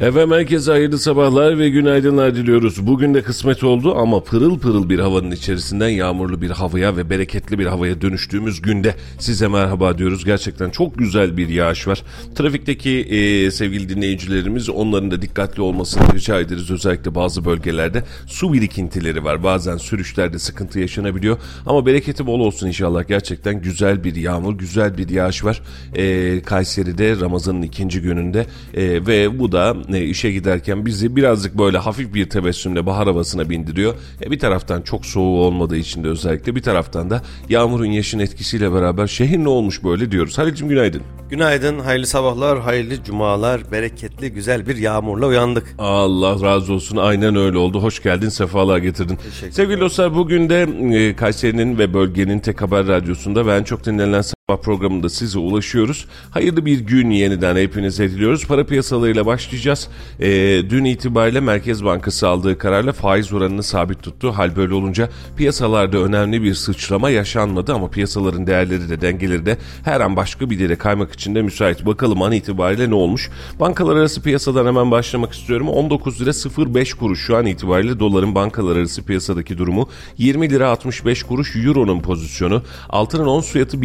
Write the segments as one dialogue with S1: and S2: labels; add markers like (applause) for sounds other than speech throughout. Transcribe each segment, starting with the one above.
S1: Efendim herkese hayırlı sabahlar ve günaydınlar diliyoruz. Bugün de kısmet oldu ama pırıl pırıl bir havanın içerisinden yağmurlu bir havaya ve bereketli bir havaya dönüştüğümüz günde size merhaba diyoruz. Gerçekten çok güzel bir yağış var. Trafikteki e, sevgili dinleyicilerimiz onların da dikkatli olmasını rica ederiz. Özellikle bazı bölgelerde su birikintileri var. Bazen sürüşlerde sıkıntı yaşanabiliyor. Ama bereketi bol olsun inşallah. Gerçekten güzel bir yağmur, güzel bir yağış var. E, Kayseri'de Ramazan'ın ikinci gününde e, ve bu da e, işe giderken bizi birazcık böyle hafif bir tebessümle bahar havasına bindiriyor. E, bir taraftan çok soğuk olmadığı için de özellikle bir taraftan da yağmurun yaşın etkisiyle beraber şehir ne olmuş böyle diyoruz. Halil'cim günaydın.
S2: Günaydın, hayırlı sabahlar, hayırlı cumalar, bereketli güzel bir yağmurla uyandık.
S1: Allah razı olsun aynen öyle oldu. Hoş geldin sefalar getirdin. Sevgili dostlar bugün de e, Kayseri'nin ve bölgenin tek haber radyosunda ve en çok dinlenen programında size ulaşıyoruz. Hayırlı bir gün yeniden hepinize diliyoruz. Para piyasalarıyla başlayacağız. E, dün itibariyle Merkez Bankası aldığı kararla faiz oranını sabit tuttu. Hal böyle olunca piyasalarda önemli bir sıçrama yaşanmadı ama piyasaların değerleri de dengeleri de her an başka bir yere kaymak için de müsait. Bakalım an itibariyle ne olmuş? Bankalar arası piyasadan hemen başlamak istiyorum. 19 lira 05 kuruş şu an itibariyle doların bankalar arası piyasadaki durumu. 20 lira 65 kuruş euronun pozisyonu. Altının ons fiyatı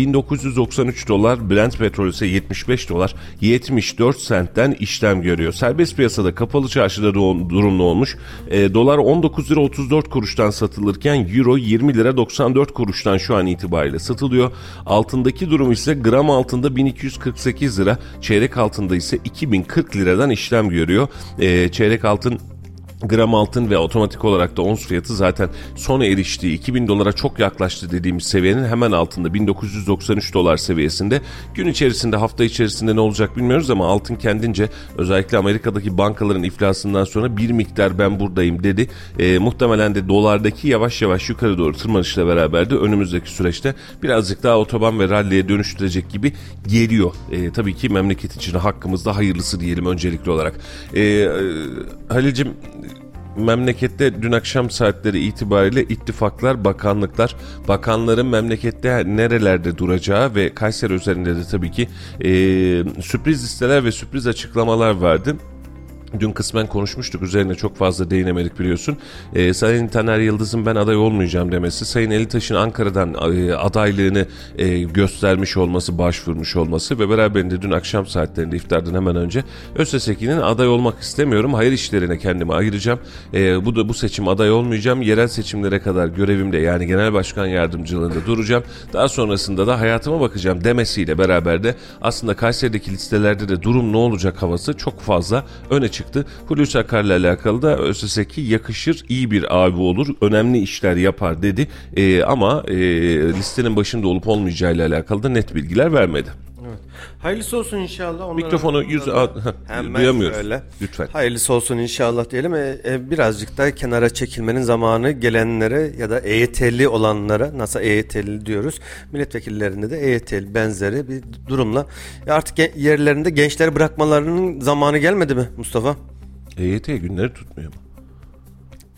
S1: 1993 dolar. Brent petrol ise 75 dolar. 74 sentten işlem görüyor. Serbest piyasada kapalı çarşıda durum ne olmuş? E, dolar 19 lira 34 kuruştan satılırken euro 20 lira 94 kuruştan şu an itibariyle satılıyor. Altındaki durum ise gram altında 1248 lira, çeyrek altında ise 2040 liradan işlem görüyor. E, çeyrek altın gram altın ve otomatik olarak da ons fiyatı zaten son eriştiği 2000 dolara çok yaklaştı dediğimiz seviyenin hemen altında 1993 dolar seviyesinde. Gün içerisinde hafta içerisinde ne olacak bilmiyoruz ama altın kendince özellikle Amerika'daki bankaların iflasından sonra bir miktar ben buradayım dedi. E, muhtemelen de dolardaki yavaş yavaş yukarı doğru tırmanışla beraber de önümüzdeki süreçte birazcık daha otoban ve ralliye dönüştürecek gibi geliyor. E, tabii ki memleket için hakkımızda hayırlısı diyelim öncelikli olarak. E, e, Halil'cim memlekette dün akşam saatleri itibariyle ittifaklar, bakanlıklar, bakanların memlekette nerelerde duracağı ve Kayseri üzerinde de tabii ki e, sürpriz listeler ve sürpriz açıklamalar vardı. Dün kısmen konuşmuştuk üzerine çok fazla değinemedik biliyorsun. Ee, Sayın Taner Yıldız'ın ben aday olmayacağım demesi, Sayın Elitaş'ın Ankara'dan e, adaylığını e, göstermiş olması, başvurmuş olması ve beraberinde dün akşam saatlerinde iftardan hemen önce ÖSSEK'inin aday olmak istemiyorum, hayır işlerine kendimi ayıracağım. E, bu da bu seçim aday olmayacağım, yerel seçimlere kadar görevimde yani genel başkan yardımcılığında duracağım. Daha sonrasında da hayatıma bakacağım demesiyle beraber de aslında Kayseri'deki listelerde de durum ne olacak havası çok fazla öne çıktı çıktı. Hulusi Akar'la alakalı da ÖSS'ki yakışır, iyi bir abi olur, önemli işler yapar dedi. E, ama e, listenin başında olup olmayacağıyla alakalı da net bilgiler vermedi.
S2: Evet. Hayırlısı olsun inşallah. Onlara
S1: Mikrofonu yüz
S2: Hemen
S1: duyamıyoruz.
S2: şöyle.
S1: Lütfen.
S2: Hayırlısı olsun inşallah diyelim. E, e, birazcık da kenara çekilmenin zamanı gelenlere ya da EYT'li olanlara nasıl EYT'li diyoruz. Milletvekillerinde de EYT'li benzeri bir durumla. E artık yerlerinde gençleri bırakmalarının zamanı gelmedi mi Mustafa?
S1: EYT günleri tutmuyor mu?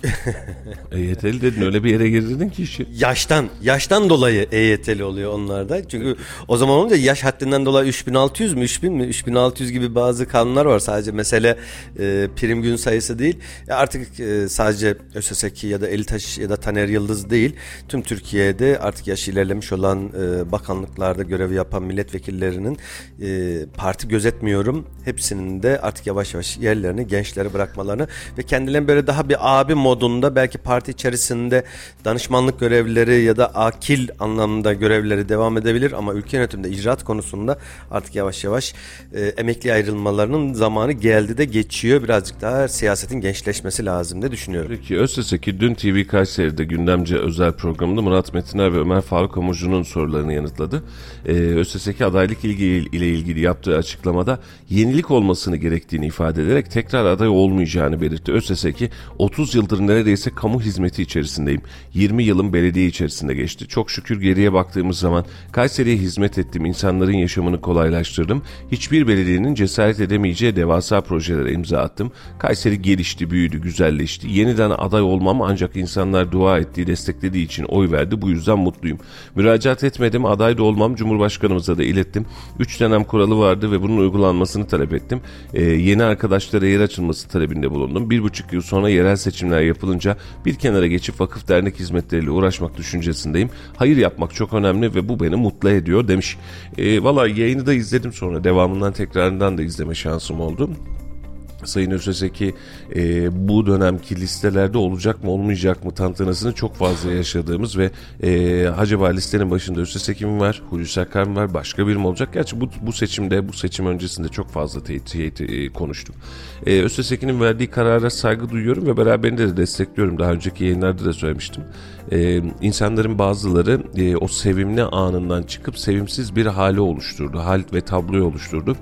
S1: (laughs) EYT'li dedin öyle bir yere girdin ki işi.
S2: Yaştan, yaştan dolayı EYT'li oluyor onlarda. Çünkü o zaman olunca yaş haddinden dolayı 3600 mü, 3000 mi, 3600 gibi bazı kanunlar var. Sadece mesele e, prim gün sayısı değil. E artık e, sadece ÖSSK ya da Elitaş ya da Taner Yıldız değil. Tüm Türkiye'de artık yaş ilerlemiş olan e, bakanlıklarda görev yapan milletvekillerinin e, parti gözetmiyorum. Hepsinin de artık yavaş yavaş yerlerini gençlere bırakmalarını ve kendilerini böyle daha bir abi modunda belki parti içerisinde danışmanlık görevlileri ya da akil anlamda görevleri devam edebilir ama ülke yönetiminde icraat konusunda artık yavaş yavaş e, emekli ayrılmalarının zamanı geldi de geçiyor. Birazcık daha siyasetin gençleşmesi lazım diye düşünüyorum.
S1: Peki Özseseki dün TV Kayseri'de gündemce özel programında Murat Metiner ve Ömer Faruk Amucu'nun sorularını yanıtladı. Ee, Özseseki adaylık ilgi ile ilgili yaptığı açıklamada yenilik olmasını gerektiğini ifade ederek tekrar aday olmayacağını belirtti. Özseseki 30 yıldır neredeyse kamu hizmeti içerisindeyim. 20 yılın belediye içerisinde geçti. Çok şükür geriye baktığımız zaman Kayseri'ye hizmet ettim, insanların yaşamını kolaylaştırdım. Hiçbir belediyenin cesaret edemeyeceği devasa projelere imza attım. Kayseri gelişti, büyüdü, güzelleşti. Yeniden aday olmam ancak insanlar dua ettiği, desteklediği için oy verdi. Bu yüzden mutluyum. Müracaat etmedim, aday da olmam. Cumhurbaşkanımıza da ilettim. 3 dönem kuralı vardı ve bunun uygulanmasını talep ettim. Ee, yeni arkadaşlara yer açılması talebinde bulundum. Bir buçuk yıl sonra yerel seçimler yapılınca bir kenara geçip vakıf dernek hizmetleriyle uğraşmak düşüncesindeyim. Hayır yapmak çok önemli ve bu beni mutlu ediyor demiş. E, Valla yayını da izledim sonra devamından tekrarından da izleme şansım oldu. Sayın Özeseki e, bu dönemki listelerde olacak mı olmayacak mı tantanasını çok fazla yaşadığımız ve e, acaba listenin başında Özeseki mi var, Hulusi Akar mı var, başka biri mi olacak? Gerçi bu, bu seçimde, bu seçim öncesinde çok fazla teyit, teyit e, konuştum. E, Özeseki'nin verdiği karara saygı duyuyorum ve beraberinde de destekliyorum. Daha önceki yayınlarda da söylemiştim. E, insanların bazıları e, o sevimli anından çıkıp sevimsiz bir hali oluşturdu, hal ve tabloyu oluşturdu.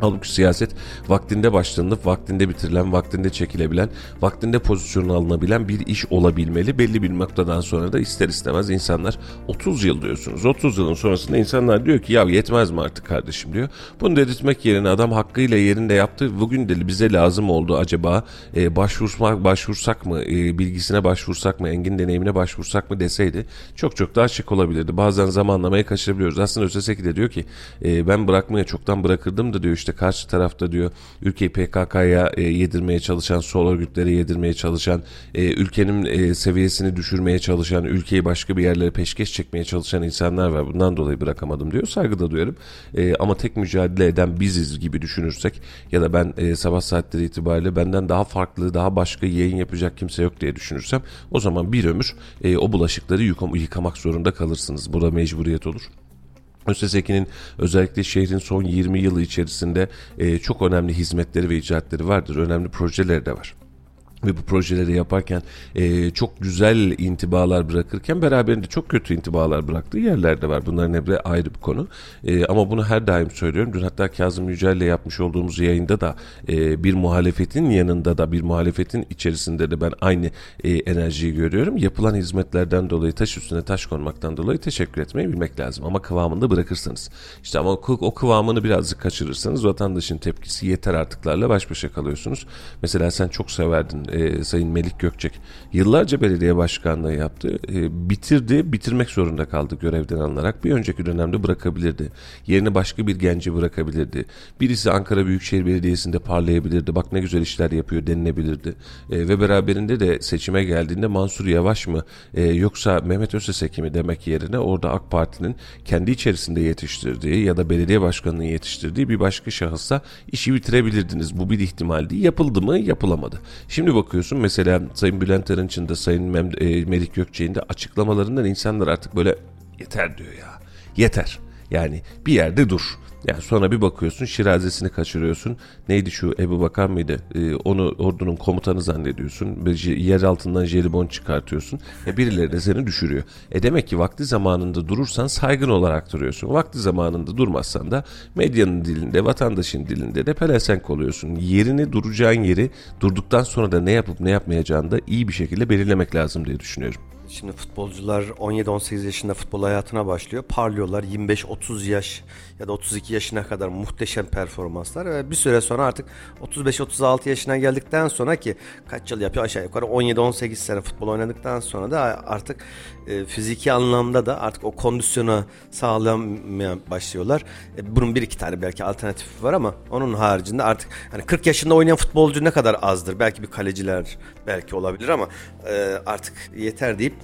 S1: Halbuki siyaset vaktinde başlanıp vaktinde bitirilen, vaktinde çekilebilen, vaktinde pozisyon alınabilen bir iş olabilmeli. Belli bir noktadan sonra da ister istemez insanlar 30 yıl diyorsunuz. 30 yılın sonrasında insanlar diyor ki ya yetmez mi artık kardeşim diyor. Bunu dedirtmek yerine adam hakkıyla yerinde yaptı. Bugün de bize lazım oldu acaba e, başvursak, başvursak mı, e, bilgisine başvursak mı, engin deneyimine başvursak mı deseydi çok çok daha şık olabilirdi. Bazen zamanlamayı kaçırabiliyoruz. Aslında Özeseki de diyor ki e, ben bırakmaya çoktan bırakırdım da diyor işte işte karşı tarafta diyor ülkeyi PKK'ya e, yedirmeye çalışan, sol örgütlere yedirmeye çalışan, e, ülkenin e, seviyesini düşürmeye çalışan, ülkeyi başka bir yerlere peşkeş çekmeye çalışan insanlar var. Bundan dolayı bırakamadım diyor. Saygı da duyarım. E, ama tek mücadele eden biziz gibi düşünürsek ya da ben e, sabah saatleri itibariyle benden daha farklı, daha başka yayın yapacak kimse yok diye düşünürsem o zaman bir ömür e, o bulaşıkları yıkamak zorunda kalırsınız. Burada mecburiyet olur. Östeseki'nin özellikle şehrin son 20 yılı içerisinde e, çok önemli hizmetleri ve icraatları vardır. Önemli projeleri de var ve bu projeleri yaparken e, çok güzel intibalar bırakırken beraberinde çok kötü intibalar bıraktığı yerler de var. Bunların hepsi ayrı bir konu. E, ama bunu her daim söylüyorum. Dün hatta Kazım Yücel'le yapmış olduğumuz yayında da e, bir muhalefetin yanında da bir muhalefetin içerisinde de ben aynı e, enerjiyi görüyorum. Yapılan hizmetlerden dolayı taş üstüne taş konmaktan dolayı teşekkür etmeyi bilmek lazım. Ama kıvamında bırakırsanız. işte ama o kıvamını birazcık kaçırırsanız vatandaşın tepkisi yeter artıklarla baş başa kalıyorsunuz. Mesela sen çok severdin e, Sayın Melik Gökçek yıllarca belediye başkanlığı yaptı. E, bitirdi, bitirmek zorunda kaldı görevden alınarak. Bir önceki dönemde bırakabilirdi. Yerine başka bir genci bırakabilirdi. Birisi Ankara Büyükşehir Belediyesi'nde parlayabilirdi. Bak ne güzel işler yapıyor denilebilirdi. E, ve beraberinde de seçime geldiğinde Mansur Yavaş mı e, yoksa Mehmet Özeseki mi demek yerine orada AK Parti'nin kendi içerisinde yetiştirdiği ya da belediye başkanının yetiştirdiği bir başka şahısla işi bitirebilirdiniz. Bu bir ihtimaldi. Yapıldı mı? Yapılamadı. Şimdi bakıyorsun mesela Sayın Bülent Arınç'ın da Sayın Mem e, Melik Gökçe'nin de açıklamalarından insanlar artık böyle yeter diyor ya. Yeter. Yani bir yerde dur. Yani sonra bir bakıyorsun şirazesini kaçırıyorsun. Neydi şu Ebu Bakar mıydı? Ee, onu ordunun komutanı zannediyorsun. Yer altından jelibon çıkartıyorsun. E birileri de seni düşürüyor. E demek ki vakti zamanında durursan saygın olarak duruyorsun. Vakti zamanında durmazsan da medyanın dilinde, vatandaşın dilinde de pelesenk oluyorsun. Yerini duracağın yeri durduktan sonra da ne yapıp ne yapmayacağını da iyi bir şekilde belirlemek lazım diye düşünüyorum.
S2: Şimdi futbolcular 17-18 yaşında futbol hayatına başlıyor. Parlıyorlar. 25-30 yaş ya da 32 yaşına kadar muhteşem performanslar. Ve bir süre sonra artık 35-36 yaşına geldikten sonra ki kaç yıl yapıyor? Aşağı yukarı 17-18 sene futbol oynadıktan sonra da artık e, fiziki anlamda da artık o kondisyona sağlamaya başlıyorlar. E, bunun bir iki tane belki alternatifi var ama onun haricinde artık hani 40 yaşında oynayan futbolcu ne kadar azdır. Belki bir kaleciler belki olabilir ama e, artık yeter deyip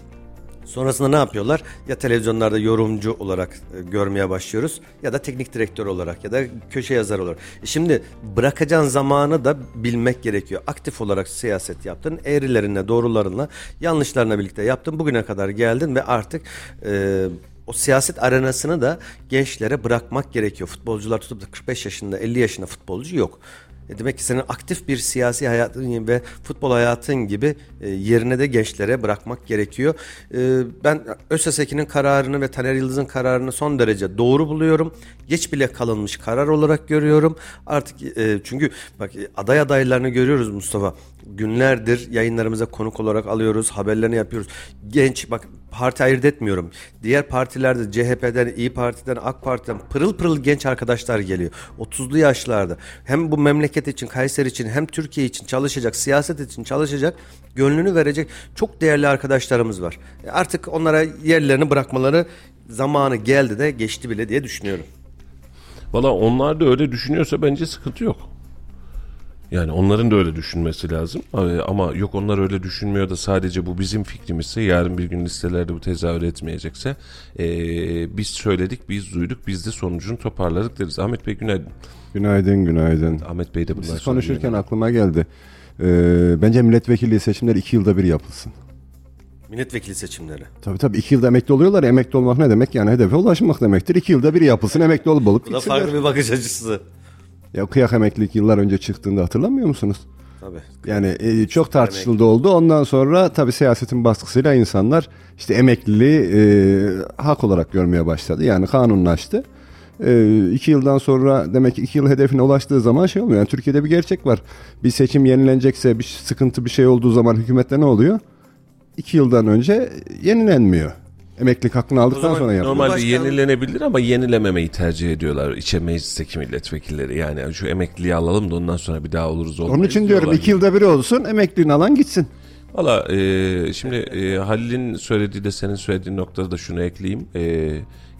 S2: Sonrasında ne yapıyorlar? Ya televizyonlarda yorumcu olarak e, görmeye başlıyoruz ya da teknik direktör olarak ya da köşe yazar olarak. E şimdi bırakacağın zamanı da bilmek gerekiyor. Aktif olarak siyaset yaptın. Eğrilerine, doğrularına, yanlışlarına birlikte yaptın. Bugüne kadar geldin ve artık e, o siyaset arenasını da gençlere bırakmak gerekiyor. Futbolcular tutup da 45 yaşında 50 yaşında futbolcu yok. E demek ki senin aktif bir siyasi hayatın ve futbol hayatın gibi e, yerine de gençlere bırakmak gerekiyor. E, ben ÖSSEK'in kararını ve Taner Yıldız'ın kararını son derece doğru buluyorum. Geç bile kalınmış karar olarak görüyorum. Artık çünkü bak aday adaylarını görüyoruz Mustafa. Günlerdir yayınlarımıza konuk olarak alıyoruz, haberlerini yapıyoruz. Genç bak parti ayırt etmiyorum. Diğer partilerde CHP'den, İyi Parti'den, AK Parti'den pırıl pırıl genç arkadaşlar geliyor. 30'lu yaşlarda. Hem bu memleket için, Kayseri için hem Türkiye için çalışacak, siyaset için çalışacak, gönlünü verecek çok değerli arkadaşlarımız var. E, Artık onlara yerlerini bırakmaları zamanı geldi de geçti bile diye düşünüyorum.
S1: Valla onlar da öyle düşünüyorsa bence sıkıntı yok. Yani onların da öyle düşünmesi lazım. Ee, Ama yok onlar öyle düşünmüyor da sadece bu bizim fikrimizse yarın bir gün listelerde bu tezahür etmeyecekse ee, biz söyledik, biz duyduk, biz de sonucunu toparladık deriz. Ahmet Bey günaydın.
S3: Günaydın, günaydın.
S1: Ahmet Bey de bundan
S3: Siz konuşurken
S1: günaydın.
S3: aklıma geldi. Ee, bence milletvekilliği seçimleri iki yılda bir yapılsın.
S2: Milletvekili seçimleri.
S3: Tabii tabii iki yılda emekli oluyorlar. ya, Emekli olmak ne demek? Yani hedefe ulaşmak demektir. İki yılda bir yapılsın. Emekli olup olup
S2: Bu da farklı bir bakış açısı.
S3: Ya kıyak emeklilik yıllar önce çıktığında hatırlamıyor musunuz?
S2: Tabii.
S3: Yani e, çok tartışıldı oldu. Ondan sonra tabii siyasetin baskısıyla insanlar işte emekliliği e, hak olarak görmeye başladı. Yani kanunlaştı. E, iki yıldan sonra demek ki iki yıl hedefine ulaştığı zaman şey olmuyor. Yani Türkiye'de bir gerçek var. Bir seçim yenilenecekse bir sıkıntı bir şey olduğu zaman hükümette ne oluyor? İki yıldan önce yenilenmiyor. Emeklilik hakkını aldıktan sonra yapıyor.
S1: Normalde
S2: Başkan-
S1: yenilenebilir ama yenilememeyi tercih ediyorlar içe meclisteki milletvekilleri. Yani şu emekliliği alalım da ondan sonra bir daha oluruz olmayız.
S3: Onun için diyorum iki yılda bir olsun emekliliğini alan gitsin.
S1: Valla e, şimdi e, Halil'in söylediği de senin söylediğin noktada da şunu ekleyeyim. E,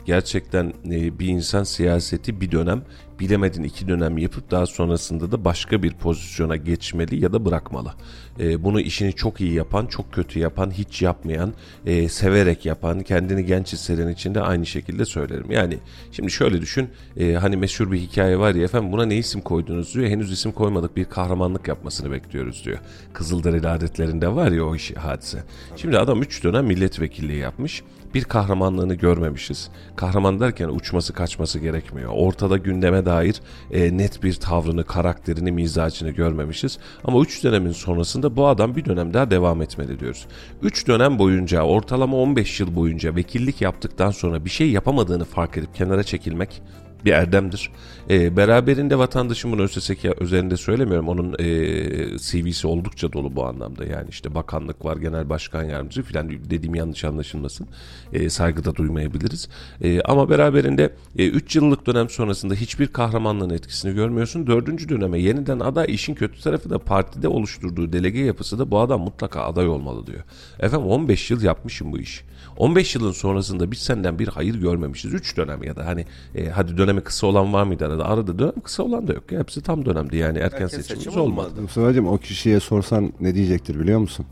S1: gerçekten e, bir insan siyaseti bir dönem bilemedin iki dönem yapıp daha sonrasında da başka bir pozisyona geçmeli ya da bırakmalı. E, bunu işini çok iyi yapan, çok kötü yapan, hiç yapmayan, e, severek yapan, kendini genç hisseden için de aynı şekilde söylerim. Yani şimdi şöyle düşün, e, hani meşhur bir hikaye var ya efendim buna ne isim koydunuz diyor. Henüz isim koymadık bir kahramanlık yapmasını bekliyoruz diyor. Kızılderili adetlerinde var ya o iş, hadise. Şimdi adam 3 dönem milletvekilliği yapmış. Bir kahramanlığını görmemişiz. Kahraman derken uçması kaçması gerekmiyor. Ortada gündeme dair e, net bir tavrını, karakterini, mizacını görmemişiz. Ama 3 dönemin sonrasında bu adam bir dönem daha devam etmeli diyoruz. 3 dönem boyunca ortalama 15 yıl boyunca vekillik yaptıktan sonra bir şey yapamadığını fark edip kenara çekilmek bir erdemdir. E, beraberinde vatandaşın bunu ÖSSK üzerinde söylemiyorum. Onun e, CV'si oldukça dolu bu anlamda. Yani işte bakanlık var, genel başkan yardımcısı filan dediğim yanlış anlaşılmasın. E, saygıda duymayabiliriz. E, ama beraberinde 3 yıllık dönem sonrasında hiçbir kahramanlığın etkisini görmüyorsun. Dördüncü döneme yeniden aday işin kötü tarafı da partide oluşturduğu delege yapısı da bu adam mutlaka aday olmalı diyor. Efendim 15 yıl yapmışım bu işi. 15 yılın sonrasında biz senden bir hayır görmemişiz. 3 dönem ya da hani e, hadi dönemi kısa olan var mıydı arada? Arada dönem kısa olan da yok. Hepsi tam dönemdi yani erken,
S2: Erken
S1: seçimimiz
S2: seçim
S1: olmadı.
S2: olmadı.
S3: Mustafa'cığım o kişiye sorsan ne diyecektir biliyor musun?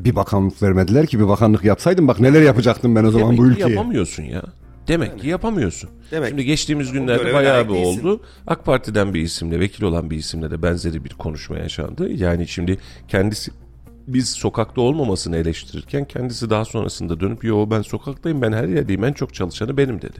S3: Bir bakanlık vermediler ki bir bakanlık yapsaydım bak neler yapacaktım ben o zaman
S1: Demek
S3: bu ülkeye.
S1: yapamıyorsun ya. Demek ki yapamıyorsun.
S2: Demek
S1: Şimdi geçtiğimiz
S2: o
S1: günlerde bayağı bir
S2: değilsin.
S1: oldu. AK Parti'den bir isimle, vekil olan bir isimle de benzeri bir konuşma yaşandı. Yani şimdi kendisi biz sokakta olmamasını eleştirirken kendisi daha sonrasında dönüp yo ben sokaktayım ben her yerdeyim en çok çalışanı benim dedi.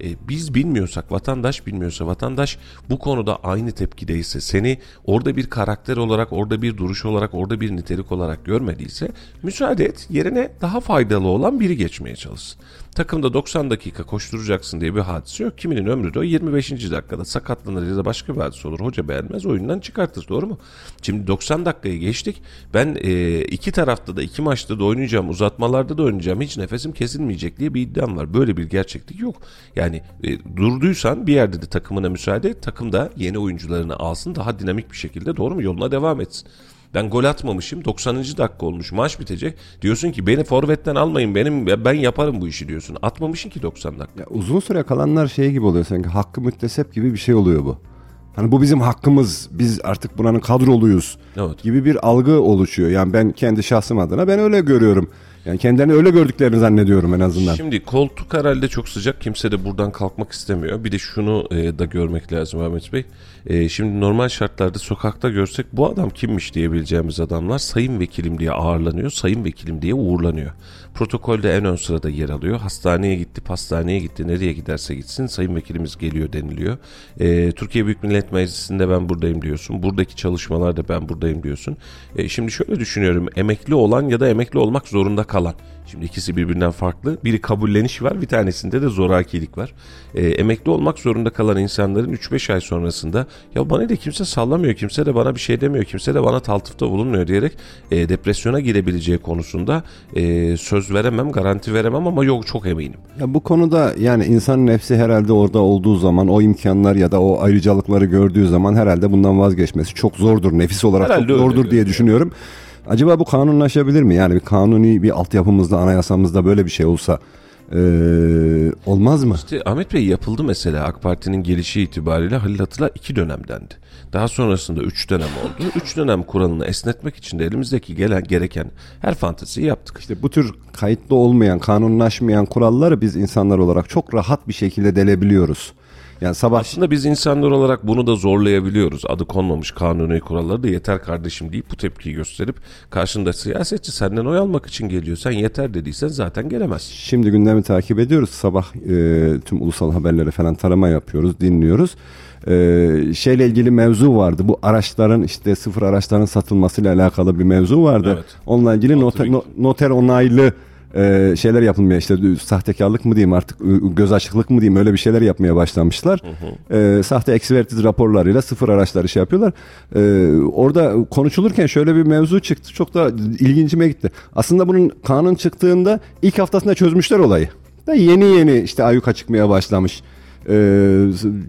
S1: E, biz bilmiyorsak vatandaş bilmiyorsa vatandaş bu konuda aynı tepkideyse seni orada bir karakter olarak orada bir duruş olarak orada bir nitelik olarak görmediyse müsaade et yerine daha faydalı olan biri geçmeye çalışsın. Takımda 90 dakika koşturacaksın diye bir hadise yok. Kiminin ömrü de o 25. dakikada sakatlanır ya da başka bir hadise olur. Hoca beğenmez oyundan çıkartır doğru mu? Şimdi 90 dakikayı geçtik. Ben e, iki tarafta da iki maçta da oynayacağım. Uzatmalarda da oynayacağım. Hiç nefesim kesilmeyecek diye bir iddiam var. Böyle bir gerçeklik yok. Yani e, durduysan bir yerde de takımına müsaade et. Takım da yeni oyuncularını alsın. Daha dinamik bir şekilde doğru mu? Yoluna devam etsin. Ben gol atmamışım. 90. dakika olmuş. Maç bitecek. Diyorsun ki beni forvetten almayın. Benim ben yaparım bu işi diyorsun. Atmamışsın ki 90 dakika.
S3: Ya uzun süre kalanlar şey gibi oluyor sanki hakkı müttesep gibi bir şey oluyor bu. Hani bu bizim hakkımız. Biz artık buranın kadroluyuz
S1: Evet.
S3: gibi bir algı oluşuyor. Yani ben kendi şahsım adına ben öyle görüyorum. Yani kendilerini öyle gördüklerini zannediyorum en azından.
S1: Şimdi koltuk herhalde çok sıcak. Kimse de buradan kalkmak istemiyor. Bir de şunu e, da görmek lazım Ahmet Bey. E, şimdi normal şartlarda sokakta görsek bu adam kimmiş diyebileceğimiz adamlar sayın vekilim diye ağırlanıyor. Sayın vekilim diye uğurlanıyor. Protokolde en ön sırada yer alıyor. Hastaneye gitti, hastaneye gitti. Nereye giderse gitsin sayın vekilimiz geliyor deniliyor. E, Türkiye Büyük Millet Meclisi'nde ben buradayım diyorsun. Buradaki çalışmalarda ben buradayım diyorsun. E, şimdi şöyle düşünüyorum. Emekli olan ya da emekli olmak zorunda kalan. Şimdi ikisi birbirinden farklı. Biri kabulleniş var, bir tanesinde de zorakilik var. E, emekli olmak zorunda kalan insanların 3-5 ay sonrasında ya bana da kimse sallamıyor, kimse de bana bir şey demiyor, kimse de bana taltıfta bulunmuyor diyerek e, depresyona girebileceği konusunda e, söz veremem, garanti veremem ama yok çok eminim.
S3: Ya bu konuda yani insan nefsi herhalde orada olduğu zaman o imkanlar ya da o ayrıcalıkları gördüğü zaman herhalde bundan vazgeçmesi çok zordur. Nefis olarak
S1: Herhalde
S3: çok zordur
S1: öyle
S3: diye düşünüyorum. Acaba bu kanunlaşabilir mi? Yani bir kanuni bir altyapımızda, anayasamızda böyle bir şey olsa eee, olmaz mı?
S1: İşte Ahmet Bey yapıldı mesela AK Parti'nin gelişi itibariyle Halil Hatır'a iki dönem dendi. Daha sonrasında üç dönem oldu. Üç dönem kuralını esnetmek için de elimizdeki gelen gereken her fanteziyi yaptık.
S3: İşte bu tür kayıtlı olmayan, kanunlaşmayan kuralları biz insanlar olarak çok rahat bir şekilde delebiliyoruz. Yani sabah
S1: Aslında biz insanlar olarak bunu da zorlayabiliyoruz. Adı konmamış kanuni kuralları da yeter kardeşim deyip bu tepkiyi gösterip karşında siyasetçi senden oy almak için geliyor. Sen yeter dediysen zaten gelemez.
S3: Şimdi gündemi takip ediyoruz. Sabah e, tüm ulusal haberlere falan tarama yapıyoruz, dinliyoruz. E, şeyle ilgili mevzu vardı. Bu araçların işte sıfır araçların satılmasıyla alakalı bir mevzu vardı.
S1: Evet.
S3: Onunla ilgili noter, no- noter onaylı e, şeyler yapılmaya işte sahtekarlık mı diyeyim artık göz açıklık mı diyeyim öyle bir şeyler yapmaya başlamışlar. E, sahte ekspertiz raporlarıyla sıfır araçları şey yapıyorlar. E, orada konuşulurken şöyle bir mevzu çıktı. Çok da ilgincime gitti. Aslında bunun kanun çıktığında ilk haftasında çözmüşler olayı. Da yeni yeni işte ayyuka çıkmaya başlamış. Ee,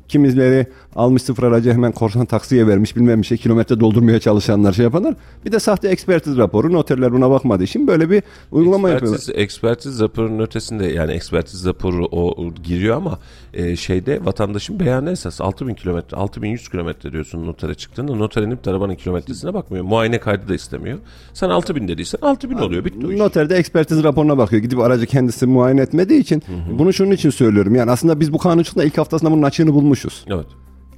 S3: kimileri almış sıfır aracı hemen korsan taksiye vermiş bilmem bir şey kilometre doldurmaya çalışanlar şey yapanlar. Bir de sahte ekspertiz raporu noterler buna bakmadığı için böyle bir uygulama yapıyorlar.
S1: Ekspertiz, ekspertiz raporunun ötesinde yani ekspertiz raporu o, o giriyor ama e, şeyde vatandaşın beyanı esas 6000 kilometre 6100 kilometre diyorsun notere çıktığında noter inip arabanın kilometresine bakmıyor. Muayene kaydı da istemiyor. Sen 6000 dediysen 6000 oluyor bitti o iş.
S3: Noter de ekspertiz raporuna bakıyor. Gidip aracı kendisi muayene etmediği için bunu şunun için söylüyorum. Yani aslında biz bu kanun çıktığında ilk haftasında bunun açığını bulmuşuz.
S1: Evet.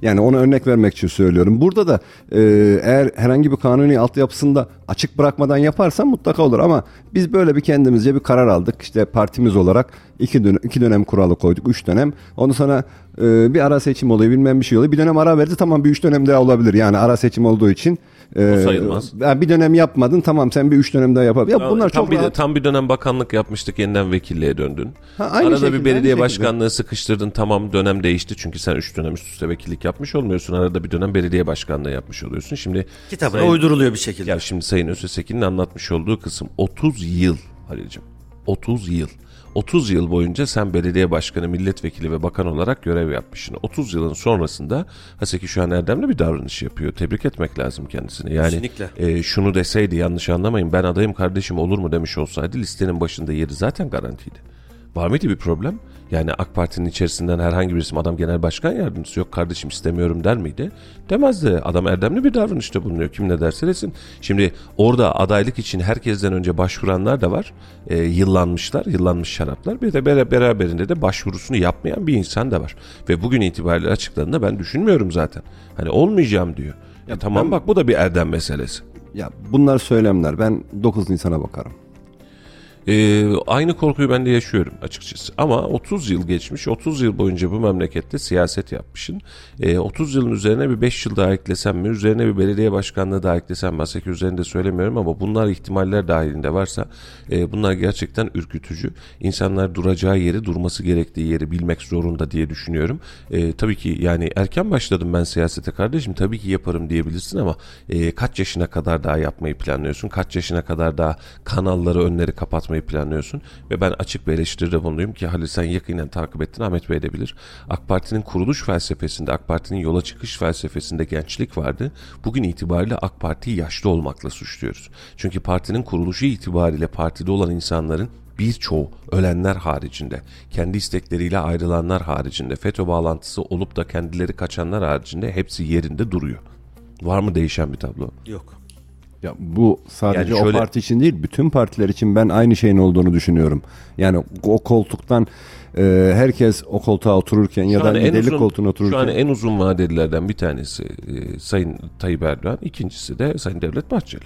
S3: Yani ona örnek vermek için söylüyorum. Burada da e, eğer herhangi bir kanuni altyapısında açık bırakmadan yaparsan mutlaka olur. Ama biz böyle bir kendimizce bir karar aldık. İşte partimiz olarak iki dönem, iki dönem kuralı koyduk. Üç dönem. Ondan sonra e, bir ara seçim oluyor bilmem bir şey oluyor. Bir dönem ara verdi tamam bir üç dönem daha olabilir. Yani ara seçim olduğu için. E,
S1: O sayılmaz.
S3: ya bir dönem yapmadın tamam sen bir üç dönem daha yapabilirsin. Ya bunlar
S1: tam
S3: çok
S1: bir,
S3: rahat.
S1: tam bir dönem bakanlık yapmıştık yeniden vekilliğe döndün.
S3: Ha, aynı
S1: Arada
S3: şekilde,
S1: bir
S3: aynı
S1: belediye
S3: şekilde.
S1: başkanlığı sıkıştırdın tamam dönem değişti çünkü sen 3 dönem üst üste vekillik yapmış olmuyorsun. Arada bir dönem belediye başkanlığı yapmış oluyorsun. Şimdi
S2: Kitabına
S1: Sayın-
S2: uyduruluyor bir şekilde.
S1: Ya şimdi Sayın Özesekin'in anlatmış olduğu kısım 30 yıl Halil'cim. 30 yıl. 30 yıl boyunca sen belediye başkanı, milletvekili ve bakan olarak görev yapmışsın. 30 yılın sonrasında Haseki şu an erdemli bir davranış yapıyor. Tebrik etmek lazım kendisini. Yani
S2: Kesinlikle.
S1: e, şunu deseydi yanlış anlamayın ben adayım kardeşim olur mu demiş olsaydı listenin başında yeri zaten garantiydi. Var mıydı bir problem? Yani AK Parti'nin içerisinden herhangi bir isim adam genel başkan yardımcısı yok kardeşim istemiyorum der miydi? Demezdi. Adam erdemli bir davranışta bulunuyor. Kim ne derse desin. Şimdi orada adaylık için herkesten önce başvuranlar da var. Ee, yıllanmışlar, yıllanmış şaraplar. Bir de bera- beraberinde de başvurusunu yapmayan bir insan da var. Ve bugün itibariyle açıkladığında ben düşünmüyorum zaten. Hani olmayacağım diyor. Ya, tamam
S3: ben-
S1: bak bu da bir erdem meselesi.
S3: Ya bunlar söylemler. Ben 9 Nisan'a bakarım.
S1: Ee, aynı korkuyu ben de yaşıyorum açıkçası. Ama 30 yıl geçmiş, 30 yıl boyunca bu memlekette siyaset yapmışsın. Ee, 30 yılın üzerine bir 5 yıl daha eklesem mi, üzerine bir belediye başkanlığı daha eklesem mi, Aseki üzerinde söylemiyorum ama bunlar ihtimaller dahilinde varsa e, bunlar gerçekten ürkütücü. İnsanlar duracağı yeri, durması gerektiği yeri bilmek zorunda diye düşünüyorum. E, tabii ki yani erken başladım ben siyasete kardeşim, tabii ki yaparım diyebilirsin ama e, kaç yaşına kadar daha yapmayı planlıyorsun? Kaç yaşına kadar daha kanalları, önleri kapatmayı planlıyorsun? Ve ben açık bir eleştiride bulunuyum ki Halil sen yakinen takip ettin, Ahmet Bey de bilir. AK Parti'nin kuruluş felsefesinde, AK Parti'nin yola çıkış felsefesinde gençlik vardı. Bugün itibariyle AK Parti'yi yaşlı olmakla suçluyoruz. Çünkü partinin kuruluşu itibariyle partide olan insanların birçoğu ölenler haricinde, kendi istekleriyle ayrılanlar haricinde, FETÖ bağlantısı olup da kendileri kaçanlar haricinde hepsi yerinde duruyor. Var mı değişen bir tablo?
S2: Yok.
S3: Ya bu sadece
S1: Yani şöyle-
S3: o parti için değil, bütün partiler için ben aynı şeyin olduğunu düşünüyorum. Yani o koltuktan e, herkes o koltuğa otururken ya
S1: Şu
S3: da
S1: an en
S3: liderlik
S1: uzun-
S3: koltuğuna otururken
S1: Şu an en uzun vadelilerden bir tanesi e, Sayın Tayyip Erdoğan, ikincisi de Sayın Devlet Bahçeli.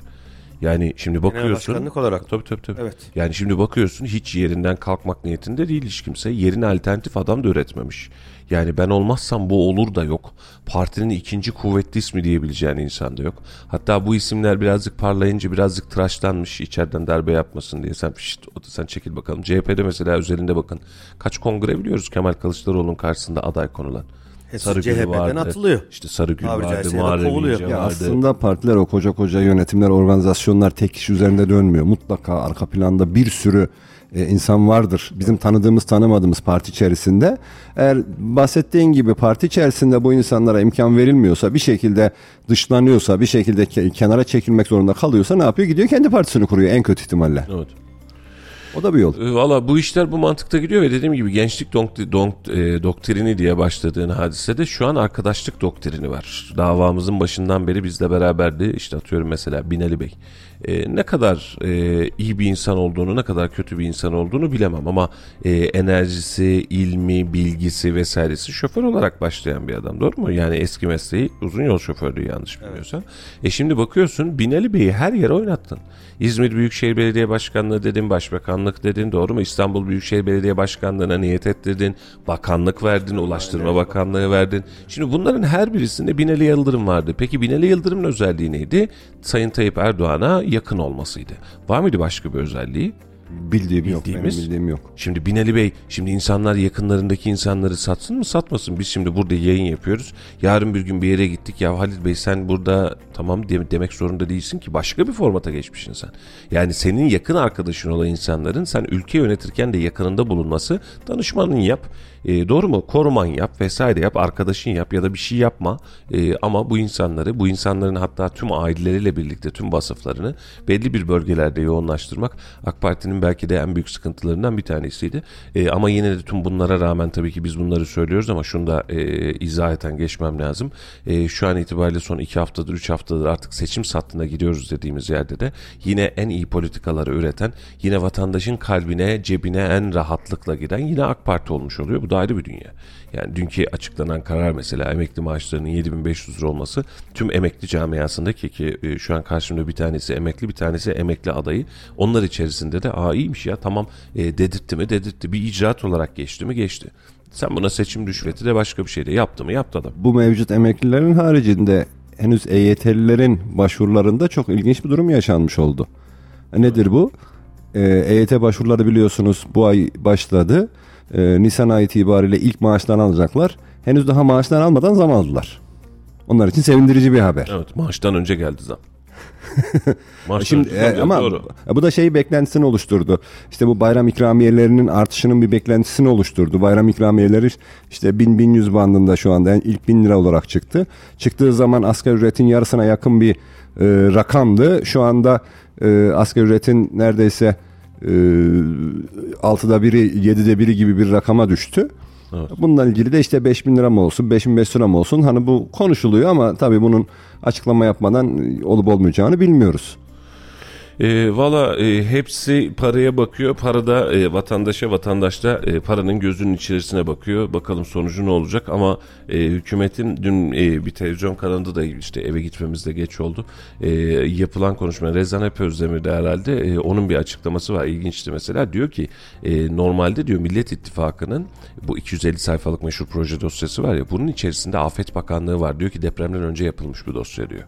S1: Yani şimdi bakıyorsun.
S2: başkanlık olarak.
S1: Tabii tabii tabii.
S2: Evet.
S1: Yani şimdi bakıyorsun hiç yerinden kalkmak niyetinde değil hiç kimse. Yerine alternatif adam da üretmemiş. Yani ben olmazsam bu olur da yok. Partinin ikinci kuvvetli ismi diyebileceğin insan da yok. Hatta bu isimler birazcık parlayınca birazcık tıraşlanmış içeriden darbe yapmasın diye. Sen, şişt, sen çekil bakalım. CHP'de mesela özelinde bakın. Kaç kongre biliyoruz Kemal Kılıçdaroğlu'nun karşısında aday konulan.
S2: Hepsi CHP'den atılıyor.
S1: İşte Sarıgül
S2: Tabiri
S1: vardı, Muharrem. İnce
S3: Ya
S1: vardı.
S3: aslında partiler o koca koca yönetimler, organizasyonlar tek kişi üzerinde dönmüyor. Mutlaka arka planda bir sürü e, insan vardır. Bizim tanıdığımız tanımadığımız parti içerisinde. Eğer bahsettiğin gibi parti içerisinde bu insanlara imkan verilmiyorsa, bir şekilde dışlanıyorsa, bir şekilde ke- kenara çekilmek zorunda kalıyorsa ne yapıyor? Gidiyor kendi partisini kuruyor en kötü ihtimalle.
S1: Evet.
S3: O da bir yol.
S1: E, Valla bu işler bu mantıkta gidiyor ve dediğim gibi gençlik donk- donk- e, doktrini diye başladığın hadisede şu an arkadaşlık doktrini var. Davamızın başından beri bizle beraberdi. İşte atıyorum mesela Binali Bey. E, ne kadar e, iyi bir insan olduğunu, ne kadar kötü bir insan olduğunu bilemem ama e, enerjisi, ilmi, bilgisi vesairesi şoför olarak başlayan bir adam. Doğru mu? Yani eski mesleği uzun yol şoförlüğü yanlış bilmiyorsam. E şimdi bakıyorsun Binali Bey'i her yere oynattın. İzmir Büyükşehir Belediye Başkanlığı dedin, Başbakanlık dedin, doğru mu? İstanbul Büyükşehir Belediye Başkanlığı'na niyet ettirdin, bakanlık verdin, Ulaştırma Bakanlığı verdin. Şimdi bunların her birisinde Binali Yıldırım vardı. Peki Binali Yıldırım'ın özelliği neydi? Sayın Tayyip Erdoğan'a yakın olmasıydı. Var mıydı başka bir özelliği?
S3: Bildiğim yok. Benim
S1: Bildiğimiz-
S3: bildiğim yok.
S1: Şimdi Binali Bey, şimdi insanlar yakınlarındaki insanları satsın mı satmasın? Biz şimdi burada yayın yapıyoruz. Yarın bir gün bir yere gittik. Ya Halil Bey sen burada tamam de- demek zorunda değilsin ki. Başka bir formata geçmişsin sen. Yani senin yakın arkadaşın olan insanların sen ülke yönetirken de yakınında bulunması danışmanın yap. E, doğru mu? Koruman yap vesaire yap. Arkadaşın yap ya da bir şey yapma. E, ama bu insanları, bu insanların hatta tüm aileleriyle birlikte tüm vasıflarını belli bir bölgelerde yoğunlaştırmak AK Parti'nin belki de en büyük sıkıntılarından bir tanesiydi. E, ama yine de tüm bunlara rağmen tabii ki biz bunları söylüyoruz ama şunu da e, izah eten geçmem lazım. E, şu an itibariyle son iki haftadır, üç haftadır artık seçim sattığına gidiyoruz dediğimiz yerde de yine en iyi politikaları üreten, yine vatandaşın kalbine, cebine en rahatlıkla giden yine AK Parti olmuş oluyor. Bu da ayrı bir dünya. Yani dünkü açıklanan karar mesela emekli maaşlarının 7500 lira olması tüm emekli camiasındaki ki e, şu an karşımda bir tanesi emekli bir tanesi emekli adayı. Onlar içerisinde de aa iyiymiş ya tamam e, dedirtti mi dedirtti bir icraat olarak geçti mi geçti. Sen buna seçim rüşveti de başka bir şey de yaptı mı yaptı adam.
S3: Bu mevcut emeklilerin haricinde henüz EYT'lilerin başvurularında çok ilginç bir durum yaşanmış oldu. E, Nedir bu? Ee, EYT başvuruları biliyorsunuz bu ay başladı. Ee, Nisan ayı itibariyle ilk maaşlarını alacaklar. Henüz daha maaşlarını almadan zam aldılar. Onlar için sevindirici bir haber.
S1: Evet maaştan önce geldi zam. (laughs)
S3: Şimdi e, ama
S1: doğru.
S3: bu da şey beklentisini oluşturdu. İşte bu bayram ikramiyelerinin artışının bir beklentisini oluşturdu. Bayram ikramiyeleri işte 1000-1100 bandında şu anda yani ilk 1000 lira olarak çıktı. Çıktığı zaman asgari ücretin yarısına yakın bir e, rakamdı. Şu anda e, asgari ücretin neredeyse e, 6'da biri 7'de biri gibi bir rakama düştü. Bununla ilgili de işte 5000 lira mı olsun 5500 lira mı olsun hani bu konuşuluyor ama tabii bunun açıklama yapmadan olup olmayacağını bilmiyoruz.
S1: E, Valla e, hepsi paraya bakıyor. Para da e, vatandaşa, vatandaş da e, paranın gözünün içerisine bakıyor. Bakalım sonucu ne olacak ama e, hükümetin dün e, bir televizyon kanalında da işte eve gitmemiz de geç oldu. E, yapılan konuşma Rezan Hep Özdemir'de herhalde e, onun bir açıklaması var. İlginçti mesela. Diyor ki e, normalde diyor Millet İttifakı'nın bu 250 sayfalık meşhur proje dosyası var ya bunun içerisinde Afet Bakanlığı var. Diyor ki depremden önce yapılmış bu dosya diyor.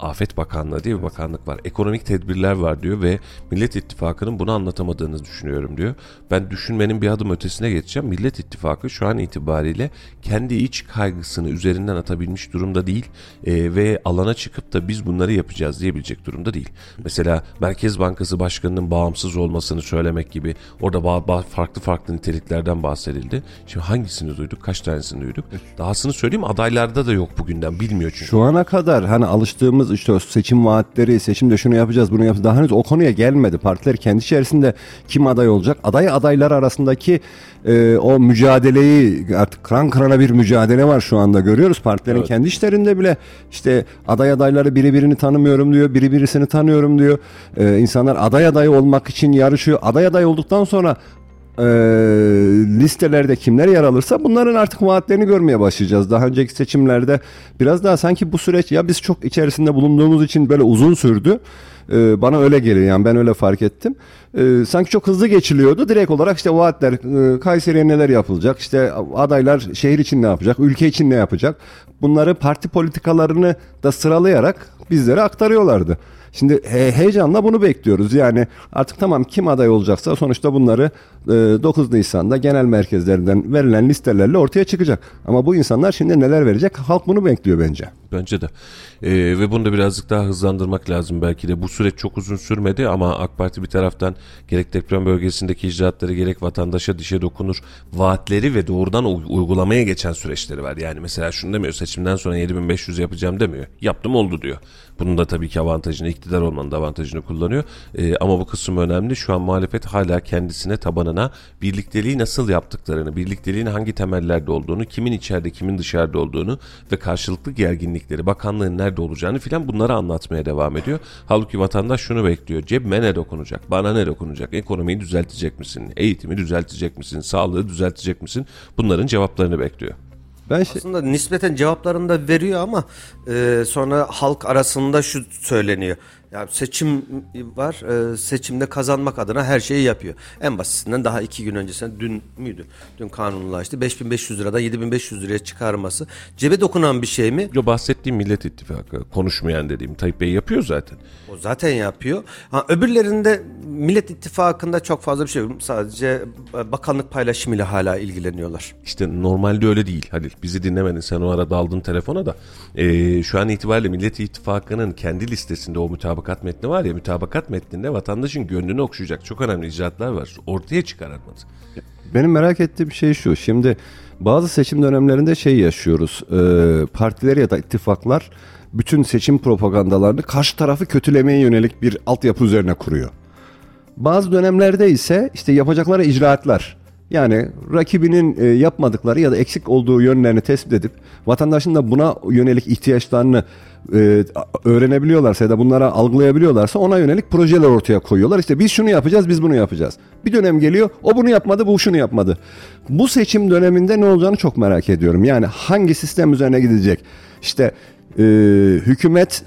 S1: Afet Bakanlığı diye bir bakanlık var. Ekonomik tedbirler var diyor ve Millet İttifakı'nın bunu anlatamadığını düşünüyorum diyor. Ben düşünmenin bir adım ötesine geçeceğim. Millet İttifakı şu an itibariyle kendi iç kaygısını üzerinden atabilmiş durumda değil Ee, ve alana çıkıp da biz bunları yapacağız diyebilecek durumda değil. Mesela Merkez Bankası Başkanı'nın bağımsız olmasını söylemek gibi orada ba- ba- farklı farklı niteliklerden bahsedildi. Şimdi hangisini duyduk? Kaç tanesini duyduk? Dahasını söyleyeyim adaylarda da yok bugünden bilmiyor çünkü.
S3: Şu ana kadar hani alıştığımız yaptığımız işte seçim vaatleri, seçimde şunu yapacağız, bunu yapacağız. Daha henüz o konuya gelmedi. Partiler kendi içerisinde kim aday olacak? Aday adaylar arasındaki e, o mücadeleyi artık kran kırana bir mücadele var şu anda görüyoruz. Partilerin
S1: Evet.
S3: kendi işlerinde bile işte aday adayları biri birini tanımıyorum diyor, biri birisini tanıyorum diyor. E, insanlar aday aday olmak için yarışıyor. Aday aday olduktan sonra e, listelerde kimler yer alırsa bunların artık vaatlerini görmeye başlayacağız. Daha önceki seçimlerde biraz daha sanki bu süreç ya biz çok içerisinde bulunduğumuz için böyle uzun sürdü. E, bana öyle geliyor yani ben öyle fark ettim. E, sanki çok hızlı geçiliyordu. Direkt olarak işte vaatler e, Kayseri'ye neler yapılacak işte adaylar şehir için ne yapacak ülke için ne yapacak bunları parti politikalarını da sıralayarak bizlere aktarıyorlardı. Şimdi he- heyecanla bunu bekliyoruz. Yani artık tamam kim aday olacaksa sonuçta bunları e, 9 Nisan'da genel merkezlerinden verilen listelerle ortaya çıkacak. Ama bu insanlar şimdi neler verecek? Halk bunu bekliyor bence.
S1: Bence de. Ee, ve bunu da birazcık daha hızlandırmak lazım belki de. Bu süreç çok uzun sürmedi ama AK Parti bir taraftan gerek deprem bölgesindeki icraatları gerek vatandaşa dişe dokunur vaatleri ve doğrudan uygulamaya geçen süreçleri var. Yani mesela şunu demiyor seçimden sonra 7500 yapacağım demiyor. Yaptım oldu diyor. Bunun da tabii ki avantajını iktidar olmanın da avantajını kullanıyor. Ee, ama bu kısım önemli. Şu an muhalefet hala kendisine tabanına birlikteliği nasıl yaptıklarını, birlikteliğin hangi temellerde olduğunu, kimin içeride kimin dışarıda olduğunu ve karşılıklı gerginlikleri, bakanlığın nerede olacağını filan bunları anlatmaya devam ediyor. Halbuki vatandaş şunu bekliyor. Cebime ne dokunacak? Bana ne dokunacak? Ekonomiyi düzeltecek misin? Eğitimi düzeltecek misin? Sağlığı düzeltecek misin? Bunların cevaplarını bekliyor.
S3: Ben şey,
S2: Aslında nispeten cevaplarını da veriyor ama e, sonra halk arasında şu söyleniyor. Ya seçim var, e, seçimde kazanmak adına her şeyi yapıyor. En basitinden daha iki gün öncesinde dün müydü? Dün kanunlaştı. 5500 liradan 7500 liraya çıkarması cebe dokunan bir şey mi?
S1: Yo bahsettiğim Millet İttifakı, konuşmayan dediğim Tayyip Bey yapıyor zaten.
S2: O zaten yapıyor. Ha, öbürlerinde Millet İttifakı'nda çok fazla bir şey yok. Sadece bakanlık paylaşımıyla hala ilgileniyorlar.
S1: İşte normalde öyle değil Halil. Bizi dinlemedin sen o arada aldın telefona da. Ee, şu an itibariyle Millet İttifakı'nın kendi listesinde o mütabakat metni var ya mütabakat metninde vatandaşın gönlünü okşayacak çok önemli icraatlar var. Ortaya çıkarılmadı.
S3: benim merak ettiğim şey şu. Şimdi bazı seçim dönemlerinde şey yaşıyoruz. E, partiler ya da ittifaklar bütün seçim propagandalarını karşı tarafı kötülemeye yönelik bir altyapı üzerine kuruyor. Bazı dönemlerde ise işte yapacakları icraatlar. Yani rakibinin e, yapmadıkları ya da eksik olduğu yönlerini tespit edip vatandaşın da buna yönelik ihtiyaçlarını e, öğrenebiliyorlarsa ya da bunlara algılayabiliyorlarsa ona yönelik projeler ortaya koyuyorlar. İşte biz şunu yapacağız, biz bunu yapacağız. Bir dönem geliyor, o bunu yapmadı, bu şunu yapmadı. Bu seçim döneminde ne olacağını çok merak ediyorum. Yani hangi sistem üzerine gidecek? İşte e, hükümet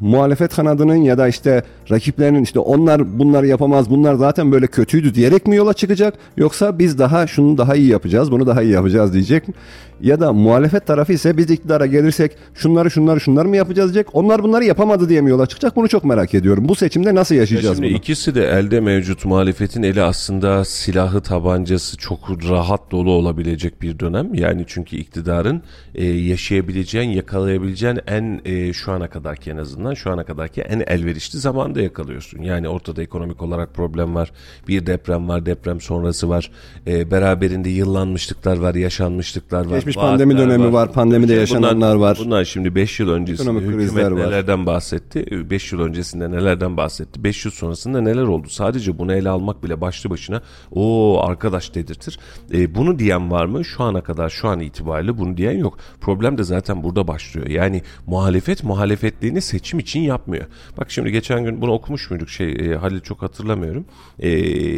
S3: muhalefet kanadının ya da işte rakiplerinin işte onlar bunları yapamaz bunlar zaten böyle kötüydü diyerek mi yola çıkacak yoksa biz daha şunu daha iyi yapacağız bunu daha iyi yapacağız diyecek mi? Ya da muhalefet tarafı ise biz iktidara gelirsek şunları şunları şunları mı yapacağız diyecek onlar bunları yapamadı diye mi yola çıkacak bunu çok merak ediyorum bu seçimde nasıl yaşayacağız
S1: Şimdi
S3: bunu?
S1: ikisi de elde mevcut muhalefetin eli aslında silahı tabancası çok rahat dolu olabilecek bir dönem. Yani çünkü iktidarın e, yaşayabileceğin, yakalayabileceğin en e, şu ana kadarki en azından şu ana kadarki en elverişli zamanda yakalıyorsun. Yani ortada ekonomik olarak problem var. Bir deprem var, deprem sonrası var. E, beraberinde yıllanmışlıklar var, yaşanmışlıklar var.
S3: Geçmiş pandemi
S1: vaatler
S3: dönemi var, pandemide
S1: Bunlar-
S3: yaşananlar var.
S1: Bunlar şimdi 5 yıl öncesinde hükümet
S3: var.
S1: nelerden bahsetti? 5 yıl öncesinde nelerden bahsetti? 5 yıl sonrasında neler oldu? Sadece bunu ele almak bile başlı başına o arkadaş dedirtir. E, bunu diyen var mı? Şu ana kadar şu an itibariyle bunu diyen yok. Problem de zaten burada başlıyor. Yani muhalefet muhalefetliğini seçim için yapmıyor. Bak şimdi geçen gün bunu okumuş muyduk şey e, Halil çok hatırlamıyorum. E,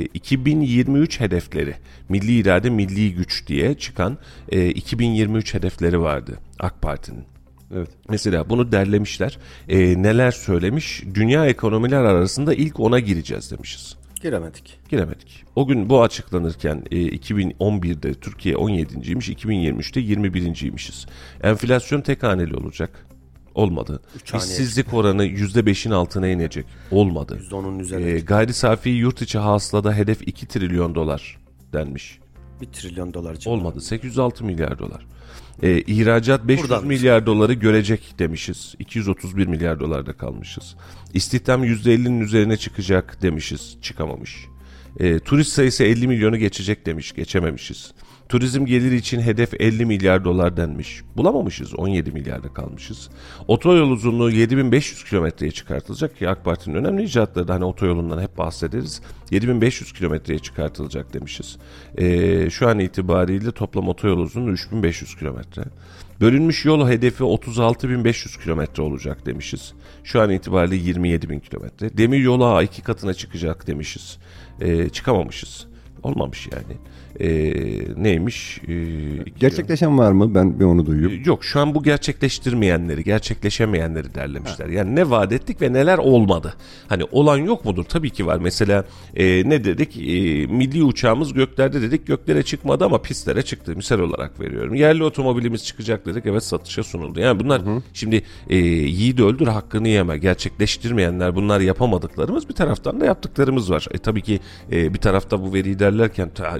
S1: 2023 hedefleri milli irade milli güç diye çıkan e, 2023 hedefleri vardı AK Parti'nin.
S3: Evet.
S1: Mesela bunu derlemişler. Ee, neler söylemiş? Dünya ekonomiler arasında ilk ona gireceğiz demişiz.
S2: Giremedik.
S1: Giremedik. O gün bu açıklanırken e, 2011'de Türkiye 17.ymiş, 2023'te 21.ymişiz. Enflasyon tek haneli olacak. Olmadı. İşsizlik oranı %5'in altına inecek. Olmadı.
S2: %10'un üzerine
S1: Ee, gayri safi yurt içi hasılada hedef 2 trilyon dolar denmiş.
S2: 1 trilyon dolar civarı.
S1: Olmadı. 806 milyar dolar. Ee, ihracat 500
S2: Buradan
S1: milyar doları görecek demişiz. 231 milyar dolarda kalmışız. İstihdam %50'nin üzerine çıkacak demişiz. Çıkamamış. Ee, turist sayısı 50 milyonu geçecek demiş. Geçememişiz. Turizm geliri için hedef 50 milyar dolar denmiş. Bulamamışız 17 milyarda kalmışız. Otoyol uzunluğu 7500 kilometreye çıkartılacak ki AK Parti'nin önemli icatları da hani otoyolundan hep bahsederiz. 7500 kilometreye çıkartılacak demişiz. Ee, şu an itibariyle toplam otoyol uzunluğu 3500 kilometre. Bölünmüş yol hedefi 36.500 kilometre olacak demişiz. Şu an itibariyle 27.000 kilometre. Demir yolu ağı iki katına çıkacak demişiz. Ee, çıkamamışız. Olmamış yani. Ee, neymiş? Ee,
S3: Gerçekleşen var mı? Ben bir onu duyuyorum.
S1: Yok şu an bu gerçekleştirmeyenleri, gerçekleşemeyenleri derlemişler. Yani ne vaat ettik ve neler olmadı. Hani olan yok mudur? Tabii ki var. Mesela e, ne dedik? E, milli uçağımız göklerde dedik. Göklere çıkmadı ama pistlere çıktı. Misal olarak veriyorum. Yerli otomobilimiz çıkacak dedik. Evet satışa sunuldu. Yani bunlar şimdi e, yiğidi öldür hakkını yeme. Gerçekleştirmeyenler bunlar yapamadıklarımız. Bir taraftan da yaptıklarımız var. E, tabii ki e, bir tarafta bu veriyi derlerken ta,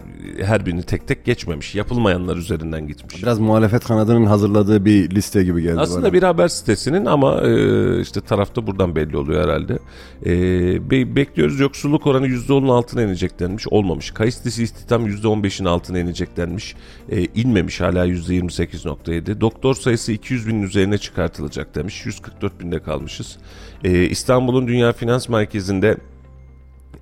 S1: her birini tek tek geçmemiş. Yapılmayanlar üzerinden gitmiş.
S3: Biraz muhalefet kanadının hazırladığı bir liste gibi geldi
S1: Aslında
S3: bana.
S1: bir haber sitesinin ama e, işte tarafta buradan belli oluyor herhalde. E, be- bekliyoruz yoksulluk oranı %10'un altına inecek denmiş. Olmamış. Dışı istihdam %15'in altına inecek denmiş. E, inmemiş hala %28.7. Doktor sayısı 200 binin üzerine çıkartılacak demiş. 144 binde kalmışız. E, İstanbul'un Dünya Finans Merkezi'nde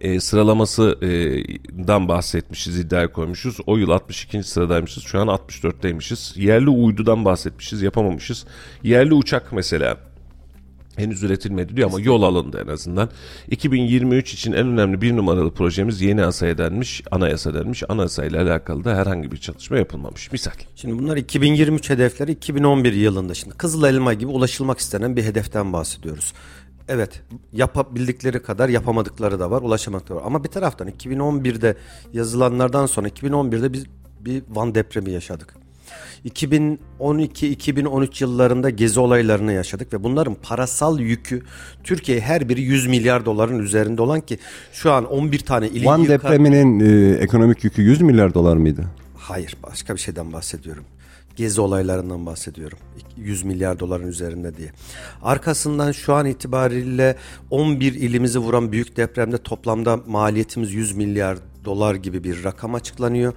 S1: e, sıralamasından bahsetmişiz, iddiaya koymuşuz. O yıl 62. sıradaymışız, şu an 64'teymişiz. Yerli uydudan bahsetmişiz, yapamamışız. Yerli uçak mesela henüz üretilmedi diyor ama yol alındı en azından. 2023 için en önemli bir numaralı projemiz yeni asaya denmiş, anayasa denmiş. Anayasa ile alakalı da herhangi bir çalışma yapılmamış. Misal.
S2: Şimdi bunlar 2023 hedefleri 2011 yılında. Şimdi Kızıl Elma gibi ulaşılmak istenen bir hedeften bahsediyoruz. Evet yapabildikleri kadar yapamadıkları da var ulaşamadıkları var. Ama bir taraftan 2011'de yazılanlardan sonra 2011'de biz bir Van depremi yaşadık. 2012-2013 yıllarında gezi olaylarını yaşadık ve bunların parasal yükü Türkiye her biri 100 milyar doların üzerinde olan ki şu an 11 tane ili
S3: Van depreminin e, ekonomik yükü 100 milyar dolar mıydı?
S2: Hayır başka bir şeyden bahsediyorum. Gezi olaylarından bahsediyorum. 100 milyar doların üzerinde diye. Arkasından şu an itibariyle 11 ilimizi vuran büyük depremde toplamda maliyetimiz 100 milyar dolar gibi bir rakam açıklanıyor.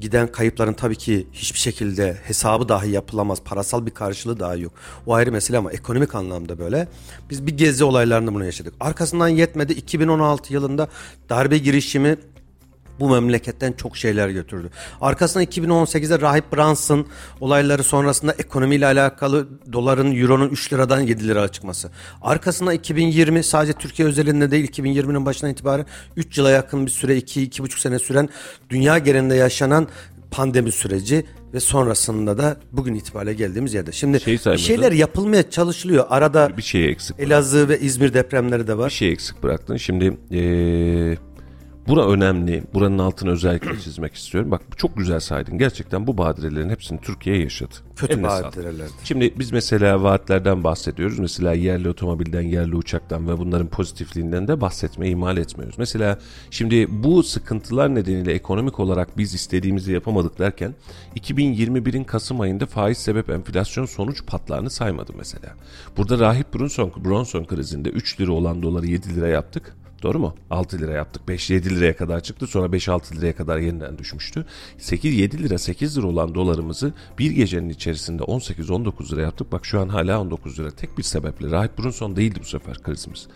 S2: Giden kayıpların tabii ki hiçbir şekilde hesabı dahi yapılamaz. Parasal bir karşılığı dahi yok. O ayrı mesele ama ekonomik anlamda böyle. Biz bir gezi olaylarında bunu yaşadık. Arkasından yetmedi. 2016 yılında darbe girişimi bu memleketten çok şeyler götürdü. Arkasından 2018'de Rahip Brunson olayları sonrasında ekonomiyle alakalı doların, euronun 3 liradan 7 lira çıkması. Arkasından 2020 sadece Türkiye özelinde değil 2020'nin başından itibaren 3 yıla yakın bir süre 2-2,5 sene süren dünya genelinde yaşanan pandemi süreci ve sonrasında da bugün itibariyle geldiğimiz yerde. Şimdi
S1: Şey
S2: bir şeyler yapılmaya çalışılıyor. Arada
S1: Bir şey eksik.
S2: Elazığ ve İzmir depremleri de
S1: bir
S2: var.
S1: şey eksik bıraktın. Şimdi eee bura önemli. Buranın altını özellikle (clears throat) çizmek istiyorum. Bak çok güzel saydın. Gerçekten bu badirelerin hepsini Türkiye yaşadı.
S2: Kötü badirelerdi.
S1: Şimdi biz mesela vaatlerden bahsediyoruz. Mesela yerli otomobilden, yerli uçaktan ve bunların pozitifliğinden de bahsetmeyi ihmal etmiyoruz. Mesela şimdi bu sıkıntılar nedeniyle ekonomik olarak biz istediğimizi yapamadık derken 2021'in Kasım ayında faiz sebep enflasyon sonuç patlağını saymadı mesela. Burada Rahip Bronson, Bronson krizinde 3 lira olan doları 7 lira yaptık. Doğru mu? 6 lira yaptık. 5-7 liraya kadar çıktı. Sonra 5-6 liraya kadar yeniden düşmüştü. 8-7 lira 8 lira olan dolarımızı bir gecenin içerisinde 18-19 lira yaptık. Bak şu an hala 19 lira. Tek bir sebeple. Rahip Brunson değildi bu sefer krizimiz.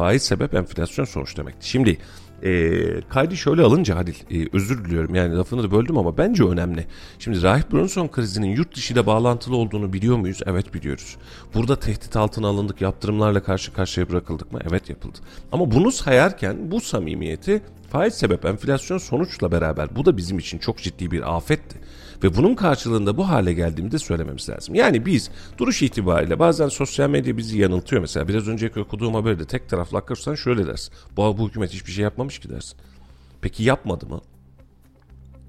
S1: Faiz sebep enflasyon sonuç demekti. Şimdi e, kaydı şöyle alınca Halil e, özür diliyorum yani lafını da böldüm ama bence önemli. Şimdi Rahip Brunson krizinin yurt dışı ile bağlantılı olduğunu biliyor muyuz? Evet biliyoruz. Burada tehdit altına alındık yaptırımlarla karşı karşıya bırakıldık mı? Evet yapıldı. Ama bunu sayarken bu samimiyeti faiz sebep enflasyon sonuçla beraber bu da bizim için çok ciddi bir afetti. Ve bunun karşılığında bu hale geldiğimde söylememiz lazım. Yani biz duruş itibariyle bazen sosyal medya bizi yanıltıyor. Mesela biraz önceki okuduğum haberde tek taraflı akırsan şöyle dersin. Bu, bu hükümet hiçbir şey yapmamış ki dersin. Peki yapmadı mı?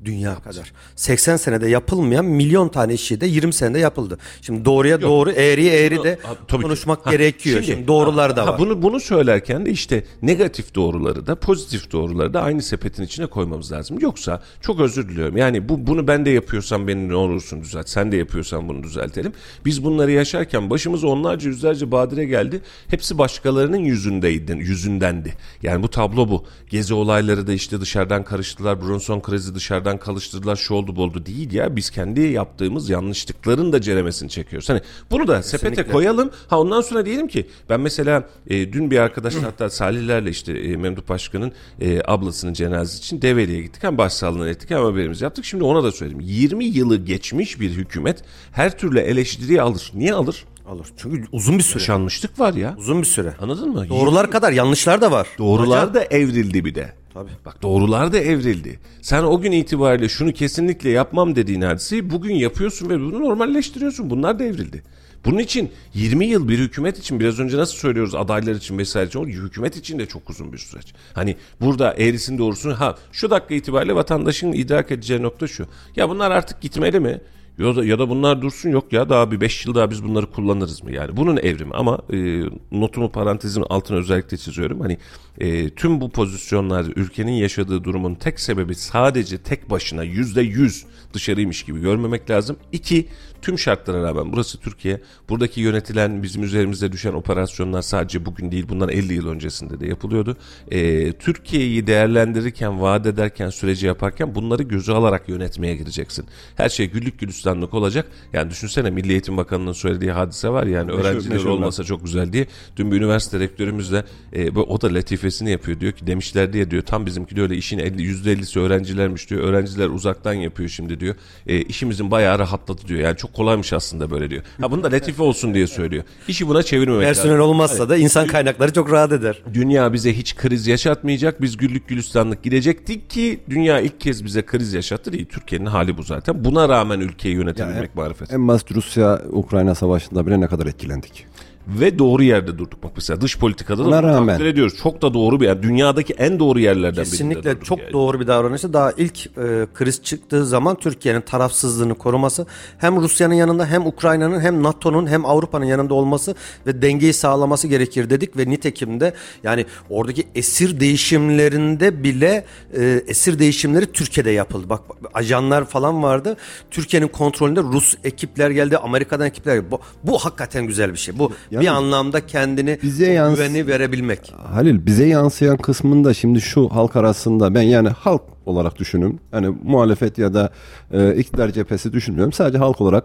S2: Dünya kadar. 80 senede yapılmayan milyon tane işi de 20 senede yapıldı. Şimdi doğruya doğru, eğriye eğri de
S1: Ha, tabii
S2: konuşmak
S1: Ha,
S2: gerekiyor. Şimdi, doğrular da
S1: ha,
S2: var.
S1: Bunu bunu söylerken de işte negatif doğruları da pozitif doğruları da aynı sepetin içine koymamız lazım. Yoksa çok özür diliyorum. Yani bu bunu ben de yapıyorsam beni ne olursun düzelt. Sen de yapıyorsan bunu düzeltelim. Biz bunları yaşarken başımıza onlarca yüzlerce badire geldi. Hepsi başkalarının yüzündeydi, yüzündendi. Yani bu tablo bu. Gezi olayları da işte dışarıdan karıştılar. Bronson krizi dışarıdan oradan kalıştırdılar şu oldu bu oldu değil ya. Biz kendi yaptığımız yanlışlıkların da ceremesini çekiyoruz. Hani bunu da sepete koyalım. Ha ondan sonra diyelim ki ben mesela e, dün bir arkadaşla hatta Salihlerle işte e, Memduh Başkan'ın e, ablasının cenazesi için Develi'ye gittik. Hem başsağlığına ettik hem haberimizi yaptık. Şimdi ona da söyledim. 20 yılı geçmiş bir hükümet her türlü eleştiriyi alır. Niye alır?
S2: Alır. Çünkü uzun bir süre.
S1: Yaşanmışlık var ya.
S2: Uzun bir süre.
S1: Anladın mı?
S2: Doğrular kadar yanlışlar da var.
S1: Doğrular da evrildi bir de.
S2: Tabii.
S1: Bak doğrular da evrildi. Sen o gün itibariyle şunu kesinlikle yapmam dediğin hadiseyi bugün yapıyorsun ve bunu normalleştiriyorsun. Bunlar da evrildi. Bunun için 20 yıl bir hükümet için biraz önce nasıl söylüyoruz adaylar için vesaire için hükümet için de çok uzun bir süreç. Hani burada eğrisini doğrusunu ha şu dakika itibariyle vatandaşın idrak edeceği nokta şu. Ya bunlar artık gitmeli mi? Ya da, ya da bunlar dursun yok ya daha bir 5 yıl daha biz bunları kullanırız mı yani bunun evrimi ama e, notumu parantezin altına özellikle çiziyorum hani e, tüm bu pozisyonlar ülkenin yaşadığı durumun tek sebebi sadece tek başına yüzde yüz dışarıymış gibi görmemek lazım. İki tüm şartlara rağmen burası Türkiye buradaki yönetilen bizim üzerimizde düşen operasyonlar sadece bugün değil bundan 50 yıl öncesinde de yapılıyordu. E, Türkiye'yi değerlendirirken vaat ederken süreci yaparken bunları göze alarak yönetmeye gireceksin. Her şey güllük gülistanlık olacak. Yani düşünsene Milli Eğitim Bakanı'nın söylediği hadise var yani öğrenciler
S3: meşhur
S1: olmasa çok güzel diye. Dün bir üniversite rektörümüz de e, o da latifesini yapıyor. Diyor ki demişler diye diyor tam bizimki de öyle işin 50, %50'si öğrencilermiş diyor. Öğrenciler uzaktan yapıyor şimdi diyor. E, işimizin bayağı rahatladı diyor. Yani çok kolaymış aslında böyle diyor. Ha bunu da latife olsun diye söylüyor. İşi buna çevirmemek lazım.
S2: Personel olmazsa da insan kaynakları çok rahat eder.
S1: Dünya bize hiç kriz yaşatmayacak. Biz güllük gülistanlık gidecektik ki dünya ilk kez bize kriz yaşattı değil. Türkiye'nin hali bu zaten. Buna rağmen ülkeyi yönetebilmek marifet.
S3: En basit Rusya-Ukrayna savaşında bile ne kadar etkilendik.
S1: Ve doğru yerde durduk bak mesela dış politikada da
S3: Ona
S1: bunu
S3: rağmen.
S1: takdir ediyoruz. Çok da doğru bir yani dünyadaki en doğru yerlerden birinde
S2: Kesinlikle
S1: durduk
S2: çok
S1: yani.
S2: doğru bir davranıştı. Daha ilk e, kriz çıktığı zaman Türkiye'nin tarafsızlığını koruması hem Rusya'nın yanında hem Ukrayna'nın hem NATO'nun hem Avrupa'nın yanında olması ve dengeyi sağlaması gerekir dedik ve nitekim de yani oradaki esir değişimlerinde bile e, esir değişimleri Türkiye'de yapıldı. Bak ajanlar falan vardı. Türkiye'nin kontrolünde Rus ekipler geldi, Amerika'dan ekipler geldi. Bu, bu hakikaten güzel bir şey. Bu bir anlamda kendini
S3: bize yans-
S2: güveni verebilmek.
S3: Halil bize yansıyan kısmında şimdi şu halk arasında ben yani halk olarak düşünün. Hani muhalefet ya da e, iktidar cephesi düşünmüyorum. Sadece halk olarak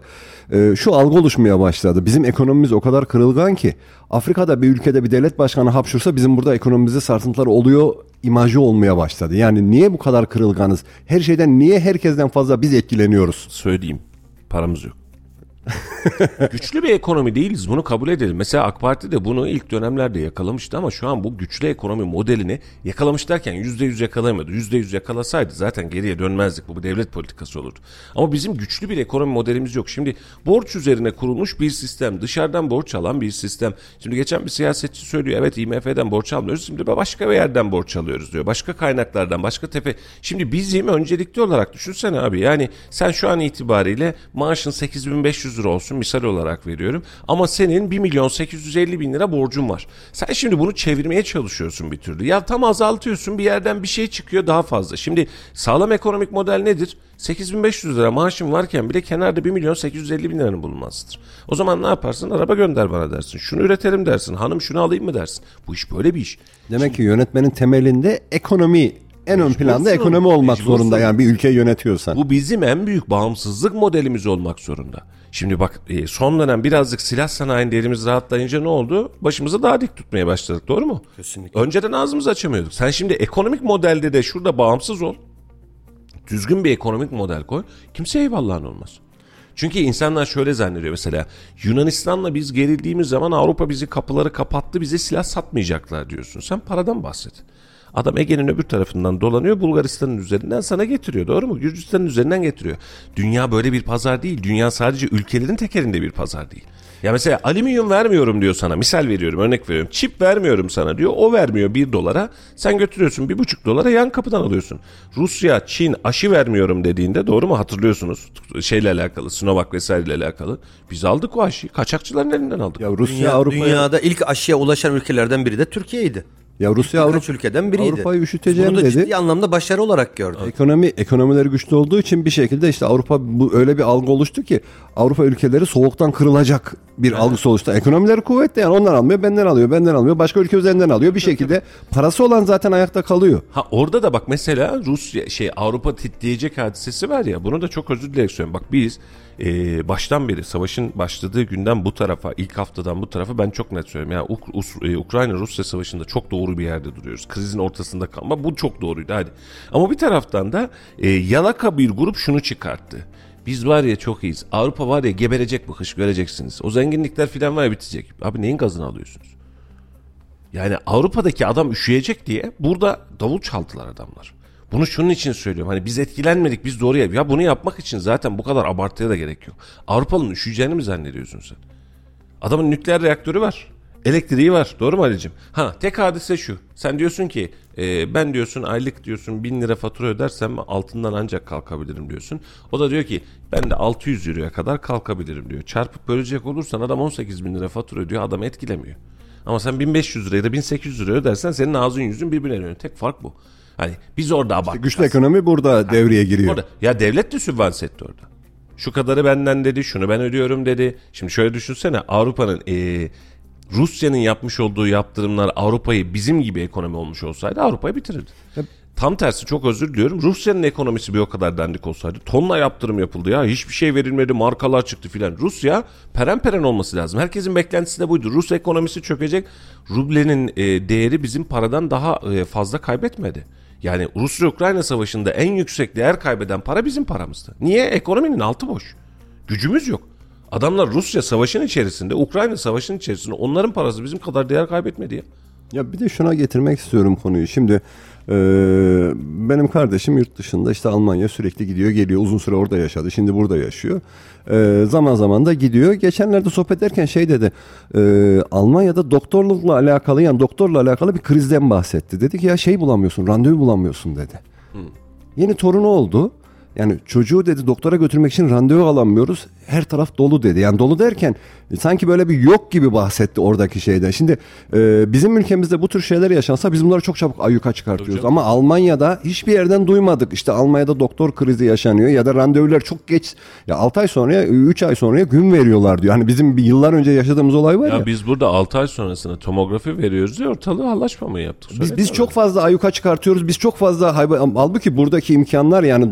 S3: e, şu algı oluşmaya başladı. Bizim ekonomimiz o kadar kırılgan ki Afrika'da bir ülkede bir devlet başkanı hapşursa bizim burada ekonomimizde sarsıntılar oluyor imajı olmaya başladı. Yani niye bu kadar kırılganız? Her şeyden niye herkesten fazla biz etkileniyoruz?
S1: Söyleyeyim paramız yok. (laughs) güçlü bir ekonomi değiliz bunu kabul edelim. Mesela AK Parti de bunu ilk dönemlerde yakalamıştı ama şu an bu güçlü ekonomi modelini yakalamış derken %100 yakalayamadı. %100 yakalasaydı zaten geriye dönmezdik. Bu bir devlet politikası olurdu. Ama bizim güçlü bir ekonomi modelimiz yok. Şimdi borç üzerine kurulmuş bir sistem. Dışarıdan borç alan bir sistem. Şimdi geçen bir siyasetçi söylüyor. Evet IMF'den borç almıyoruz. Şimdi başka bir yerden borç alıyoruz diyor. Başka kaynaklardan, başka tepe. Şimdi bizim öncelikli olarak düşünsene abi. Yani sen şu an itibariyle maaşın 8500 lira olsun misal olarak veriyorum. Ama senin 1 milyon 850 bin lira borcun var. Sen şimdi bunu çevirmeye çalışıyorsun bir türlü. Ya tam azaltıyorsun bir yerden bir şey çıkıyor daha fazla. Şimdi sağlam ekonomik model nedir? 8500 lira maaşın varken bile kenarda 1 milyon 850 bin liranın bulunmasıdır. O zaman ne yaparsın? Araba gönder bana dersin. Şunu üretelim dersin. Hanım şunu alayım mı dersin. Bu iş böyle bir iş.
S3: Demek ki yönetmenin temelinde ekonomi en ön planda ekonomi olmak zorunda yani bir ülkeyi yönetiyorsan.
S1: Bu bizim en büyük bağımsızlık modelimiz olmak zorunda. Şimdi bak e, son dönem birazcık silah sanayinde elimiz rahatlayınca ne oldu? Başımızı daha dik tutmaya başladık doğru mu?
S2: Kesinlikle.
S1: Önceden ağzımızı açamıyorduk. Sen şimdi ekonomik modelde de şurada bağımsız ol. Düzgün bir ekonomik model koy. Kimseye eyvallahın olmaz. Çünkü insanlar şöyle zannediyor mesela Yunanistan'la biz gerildiğimiz zaman Avrupa bizi kapıları kapattı bize silah satmayacaklar diyorsun. Sen paradan bahset. Adam Ege'nin öbür tarafından dolanıyor Bulgaristan'ın üzerinden sana getiriyor doğru mu? Gürcistan'ın üzerinden getiriyor. Dünya böyle bir pazar değil. Dünya sadece ülkelerin tekerinde bir pazar değil. Ya mesela alüminyum vermiyorum diyor sana. Misal veriyorum örnek veriyorum. Çip vermiyorum sana diyor. O vermiyor bir dolara. Sen götürüyorsun bir buçuk dolara yan kapıdan alıyorsun. Rusya, Çin aşı vermiyorum dediğinde doğru mu hatırlıyorsunuz? Şeyle alakalı Sinovac vesaireyle alakalı. Biz aldık o aşıyı. Kaçakçıların elinden aldık.
S3: Ya Rusya
S2: Dünya,
S3: Avrupa'ya
S2: dünyada ilk aşıya ulaşan ülkelerden biri de Türkiye'ydi.
S3: Ya Rusya
S2: Avrupa ülkeden biriydi.
S3: Avrupa'yı üşüteceğim
S2: bunu da
S3: dedi.
S2: ciddi anlamda başarı olarak gördük.
S3: Ekonomi ekonomileri güçlü olduğu için bir şekilde işte Avrupa bu öyle bir algı oluştu ki Avrupa ülkeleri soğuktan kırılacak bir algısı oluştu. Ekonomileri kuvvetli yani onlar almıyor, benden alıyor, benden alıyor. Başka ülke üzerinden alıyor. Bir şekilde parası olan zaten ayakta kalıyor.
S1: Ha orada da bak mesela Rusya şey Avrupa titreyecek hadisesi var ya bunu da çok özür dileyerek söylüyorum. Bak biz e, baştan beri savaşın başladığı günden bu tarafa ilk haftadan bu tarafa ben çok net söylüyorum. Yani Uk- Us- e, Ukrayna Rusya savaşında çok doğru bir yerde duruyoruz. Krizin ortasında kalma bu çok doğruydu hadi. Ama bir taraftan da e, yalaka bir grup şunu çıkarttı. Biz var ya çok iyiyiz. Avrupa var ya geberecek bu kış göreceksiniz. O zenginlikler filan var ya bitecek. Abi neyin gazını alıyorsunuz? Yani Avrupa'daki adam üşüyecek diye burada davul çaldılar adamlar. Bunu şunun için söylüyorum. Hani biz etkilenmedik biz doğru yap. Ya bunu yapmak için zaten bu kadar abartıya da gerek yok. Avrupa'nın üşüyeceğini mi zannediyorsun sen? Adamın nükleer reaktörü var. Elektriği var. Doğru mu Ali'cim? Ha tek hadise şu. Sen diyorsun ki e, ben diyorsun aylık diyorsun bin lira fatura ödersem altından ancak kalkabilirim diyorsun. O da diyor ki ben de 600 euroya kadar kalkabilirim diyor. Çarpıp bölecek olursan adam 18 bin lira fatura ödüyor. Adam etkilemiyor. Ama sen 1500 liraya da 1800 liraya ödersen senin ağzın yüzün birbirine dönüyor. Tek fark bu. Hani biz orada abarttık.
S3: Güçlü ekonomi burada devreye giriyor.
S1: Orada. Ya devlet de sübvanse etti orada. Şu kadarı benden dedi, şunu ben ödüyorum dedi. Şimdi şöyle düşünsene Avrupa'nın eee, Rusya'nın yapmış olduğu yaptırımlar Avrupa'yı bizim gibi ekonomi olmuş olsaydı Avrupa'yı bitirirdi. Tam tersi çok özür diliyorum. Rusya'nın ekonomisi bir o kadar dandik olsaydı tonla yaptırım yapıldı ya. Hiçbir şey verilmedi, markalar çıktı filan. Rusya peren peren olması lazım. Herkesin beklentisi de buydu. Rus ekonomisi çökecek. Rublenin e, değeri bizim paradan daha e, fazla kaybetmedi. Yani Rusya-Ukrayna savaşında en yüksek değer kaybeden para bizim paramızdı. Niye? Ekonominin altı boş. Gücümüz yok. Adamlar Rusya savaşın içerisinde, Ukrayna savaşın içerisinde onların parası bizim kadar değer kaybetmedi ya.
S3: Ya bir de şuna getirmek istiyorum konuyu. Şimdi e, benim kardeşim yurt dışında işte Almanya sürekli gidiyor geliyor. Uzun süre orada yaşadı. Şimdi burada yaşıyor. E, zaman zaman da gidiyor. Geçenlerde sohbet ederken şey dedi. e, Almanya'da doktorlukla alakalı yani doktorla alakalı bir krizden bahsetti. Dedi ki ya şey bulamıyorsun randevu bulamıyorsun dedi. Yeni torunu oldu. Yani çocuğu dedi doktora götürmek için randevu alamıyoruz. Her taraf dolu dedi. Yani dolu derken e, sanki böyle bir yok gibi bahsetti oradaki şeyden. Şimdi e, bizim ülkemizde bu tür şeyler yaşansa biz bunları çok çabuk ayyuka çıkartıyoruz. Ama Almanya'da hiçbir yerden duymadık. İşte Almanya'da doktor krizi yaşanıyor ya da randevular çok geç. Ya 6 ay sonraya 3 ay sonraya gün veriyorlar diyor. Hani bizim bir yıllar önce yaşadığımız olay var ya.
S1: Ya biz burada 6 ay sonrasında tomografi veriyoruz diye ortalığı hallaşmamayı yaptık.
S3: Biz,
S1: Söyle
S3: biz
S1: tabii.
S3: çok fazla ayyuka çıkartıyoruz. Biz çok fazla halbuki buradaki imkanlar yani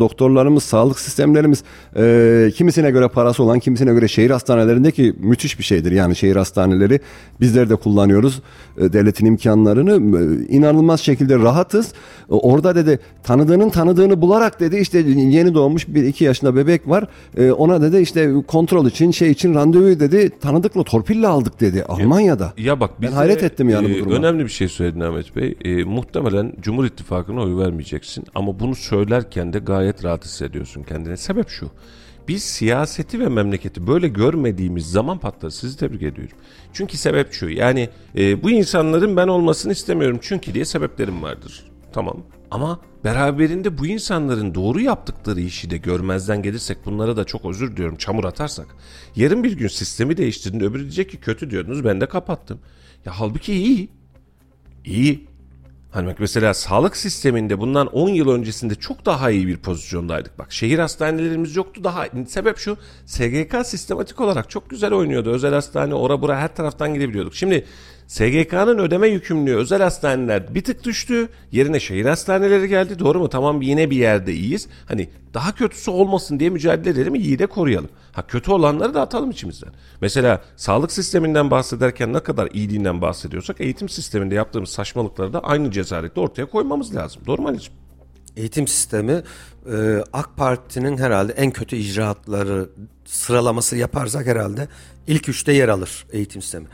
S3: doktorlarımız, sağlık sistemlerimiz e, kimisine göre parası olan, kimisine göre şehir hastanelerindeki müthiş bir şeydir. Yani şehir hastaneleri bizler de kullanıyoruz e, devletin imkanlarını e, inanılmaz şekilde rahatız. E, orada dedi tanıdığının tanıdığını bularak dedi işte yeni doğmuş bir iki yaşında bebek var. E, ona dedi işte kontrol için şey için randevu dedi tanıdıkla torpille aldık dedi Almanya'da.
S1: Ya bak
S3: Ben hayret ettim yani bu
S1: e,
S3: duruma.
S1: Önemli bir şey söyledin Ahmet Bey. E, muhtemelen Cumhur İttifakı'na oy vermeyeceksin. Ama bunu söylerken de gayet rahat hissediyorsun kendine. Sebep şu. Biz siyaseti ve memleketi böyle görmediğimiz zaman patlar. Sizi tebrik ediyorum. Çünkü sebep şu. Yani e, bu insanların ben olmasını istemiyorum. Çünkü diye sebeplerim vardır. Tamam. Ama beraberinde bu insanların doğru yaptıkları işi de görmezden gelirsek bunlara da çok özür diliyorum çamur atarsak. Yarın bir gün sistemi değiştirdin öbürü diyecek ki kötü diyordunuz ben de kapattım. Ya halbuki iyi. İyi. Hani bak mesela sağlık sisteminde bundan 10 yıl öncesinde çok daha iyi bir pozisyondaydık. Bak şehir hastanelerimiz yoktu daha. Sebep şu SGK sistematik olarak çok güzel oynuyordu. Özel hastane ora bura her taraftan gidebiliyorduk. Şimdi SGK'nın ödeme yükümlülüğü özel hastaneler bir tık düştü. Yerine şehir hastaneleri geldi. Doğru mu? Tamam yine bir yerde iyiyiz. Hani daha kötüsü olmasın diye mücadele edelim iyi de koruyalım. Ha kötü olanları da atalım içimizden. Mesela sağlık sisteminden bahsederken ne kadar iyiliğinden bahsediyorsak eğitim sisteminde yaptığımız saçmalıkları da aynı cesaretle ortaya koymamız lazım. Doğru mu Ali'ciğim?
S2: Eğitim sistemi e, AK Parti'nin herhalde en kötü icraatları sıralaması yaparsak herhalde ilk üçte yer alır eğitim sistemi.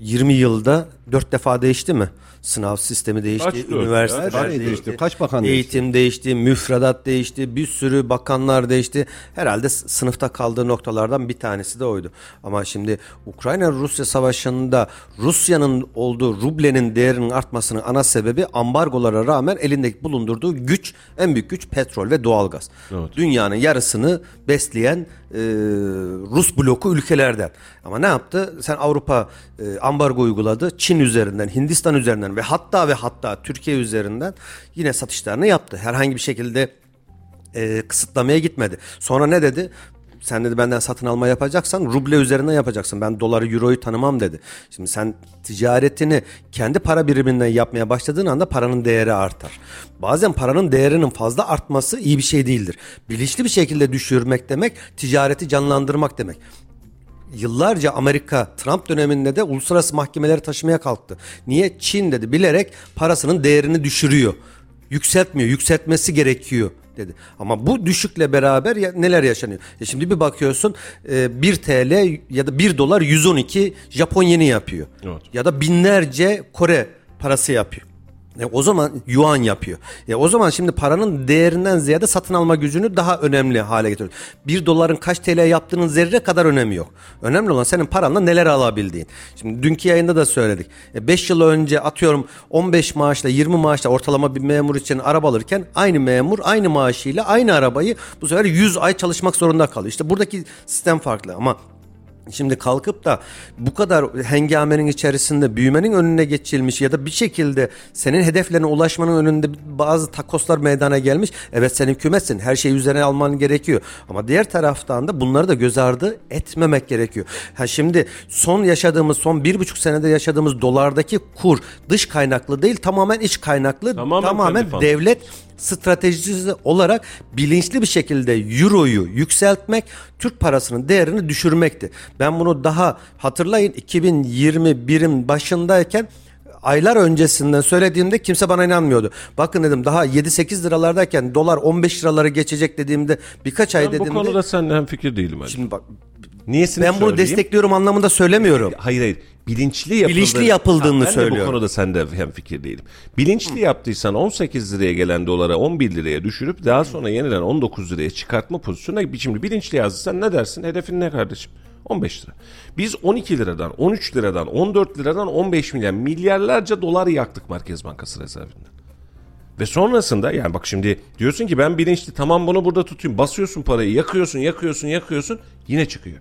S2: 20 yılda 4 defa değişti mi? Sınav sistemi değişti,
S1: Kaç dört?
S2: üniversiteler
S3: Her şey
S2: değişti.
S3: Kaç bakan
S2: eğitim değişti, müfredat değişti, bir sürü bakanlar değişti. Herhalde s- sınıfta kaldığı noktalardan bir tanesi de oydu. Ama şimdi Ukrayna-Rusya savaşında Rusya'nın olduğu rublenin değerinin artmasının ana sebebi ambargolara rağmen elindeki bulundurduğu güç, en büyük güç petrol ve doğalgaz. Dünyanın yarısını besleyen e, Rus bloku ülkelerden. Ama ne yaptı? Sen Avrupa e, ambargo uyguladı. Çin üzerinden, Hindistan üzerinden ve hatta ve hatta Türkiye üzerinden yine satışlarını yaptı. Herhangi bir şekilde e, kısıtlamaya gitmedi. Sonra ne dedi? Sen dedi benden satın alma yapacaksan ruble üzerinden yapacaksın. Ben doları euroyu tanımam dedi. Şimdi sen ticaretini kendi para biriminden yapmaya başladığın anda paranın değeri artar. Bazen paranın değerinin fazla artması iyi bir şey değildir. Bilinçli bir şekilde düşürmek demek ticareti canlandırmak demek yıllarca Amerika Trump döneminde de uluslararası mahkemeleri taşımaya kalktı. Niye? Çin dedi bilerek parasının değerini düşürüyor. Yükseltmiyor. Yükseltmesi gerekiyor dedi. Ama bu düşükle beraber ya, neler yaşanıyor? E şimdi bir bakıyorsun e, 1 TL ya da 1 dolar 112 Japon yeni yapıyor.
S1: Evet.
S2: Ya da binlerce Kore parası yapıyor. E, o zaman yuan yapıyor. E, o zaman şimdi paranın değerinden ziyade satın alma gücünü daha önemli hale getiriyor. Bir doların kaç TL yaptığının zerre kadar önemi yok. Önemli olan senin paranla neler alabildiğin. Şimdi dünkü yayında da söyledik. 5 yıl önce atıyorum 15 maaşla 20 maaşla ortalama bir memur için araba alırken aynı memur aynı maaşıyla aynı arabayı bu sefer 100 ay çalışmak zorunda kalıyor. İşte buradaki sistem farklı ama Şimdi kalkıp da bu kadar hengamenin içerisinde büyümenin önüne geçilmiş ya da bir şekilde senin hedeflerine ulaşmanın önünde bazı takoslar meydana gelmiş. Evet sen hükümetsin her şeyi üzerine alman gerekiyor. Ama diğer taraftan da bunları da göz ardı etmemek gerekiyor. Ha şimdi son yaşadığımız son bir buçuk senede yaşadığımız dolardaki kur dış kaynaklı değil tamamen iç kaynaklı
S1: Tamamen
S2: tamamen, devlet stratejisi olarak bilinçli bir şekilde euroyu yükseltmek Türk parasının değerini düşürmekti. Ben bunu daha hatırlayın 2021'in başındayken aylar öncesinden söylediğimde kimse bana inanmıyordu. Bakın dedim daha 7-8 liralardayken dolar 15 liraları geçecek dediğimde birkaç ay
S1: Ben bu
S2: dediğimde
S1: konuda seninle hem fikir değilim. Ali.
S2: şimdi bak
S1: Niyesini
S2: ben bunu
S1: söyleyeyim.
S2: destekliyorum anlamında söylemiyorum.
S1: Hayır hayır. Bilinçli yapıldığını,
S2: Bilinçli yapıldığını
S1: ben de
S2: söylüyorum.
S1: bu konuda sende hem fikir değilim. Bilinçli yaptıysan 18 liraya gelen dolara 11 liraya düşürüp daha sonra yeniden 19 liraya çıkartma pozisyonuna şimdi bilinçli yazdıysan ne dersin? Hedefin ne kardeşim? 15 lira. Biz 12 liradan, 13 liradan, 14 liradan 15 milyar milyarlarca dolar yaktık Merkez Bankası rezervinden. Ve sonrasında yani bak şimdi diyorsun ki ben bilinçli tamam bunu burada tutayım. Basıyorsun parayı yakıyorsun yakıyorsun yakıyorsun yine çıkıyor.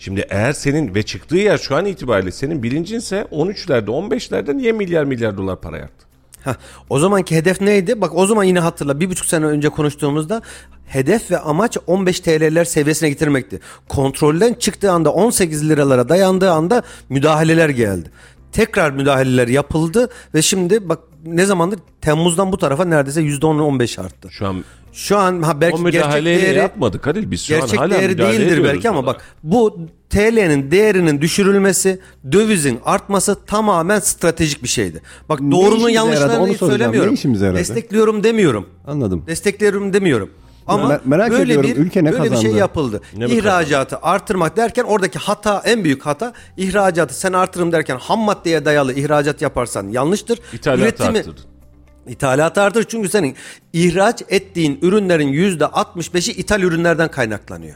S1: Şimdi eğer senin ve çıktığı yer şu an itibariyle senin bilincinse 13'lerde 15'lerde niye milyar milyar dolar para yaktı?
S2: Heh, o zamanki hedef neydi? Bak o zaman yine hatırla bir buçuk sene önce konuştuğumuzda hedef ve amaç 15 TL'ler seviyesine getirmekti. Kontrolden çıktığı anda 18 liralara dayandığı anda müdahaleler geldi. Tekrar müdahaleler yapıldı ve şimdi bak ne zamandır Temmuz'dan bu tarafa neredeyse %10-15 arttı.
S1: Şu an
S2: Şu an ha belki
S1: o
S2: gerçek değeri
S1: yapmadık Halil biz şu an
S2: gerçek
S1: hala
S2: değeri değildir belki ama
S1: buna.
S2: bak bu TL'nin değerinin düşürülmesi, dövizin artması tamamen stratejik bir şeydi. Bak
S3: Ne
S2: doğrunun yanlışlarını
S3: soracağım.
S2: söylemiyorum.
S3: Ne işimize yaradı?
S2: Destekliyorum demiyorum.
S3: Anladım.
S2: Destekliyorum demiyorum. Ama
S3: Me- merak
S2: böyle
S3: ediyorum,
S2: bir
S3: ülke ne
S2: böyle bir şey
S3: kazandı?
S2: yapıldı.
S1: Ne
S2: İhracatı artırmak derken oradaki hata en büyük hata ihracatı sen artırım derken ham maddeye dayalı ihracat yaparsan yanlıştır.
S1: İthalatı arttırdın.
S2: İthalat artır çünkü senin ihraç ettiğin ürünlerin yüzde 65'i ithal ürünlerden kaynaklanıyor.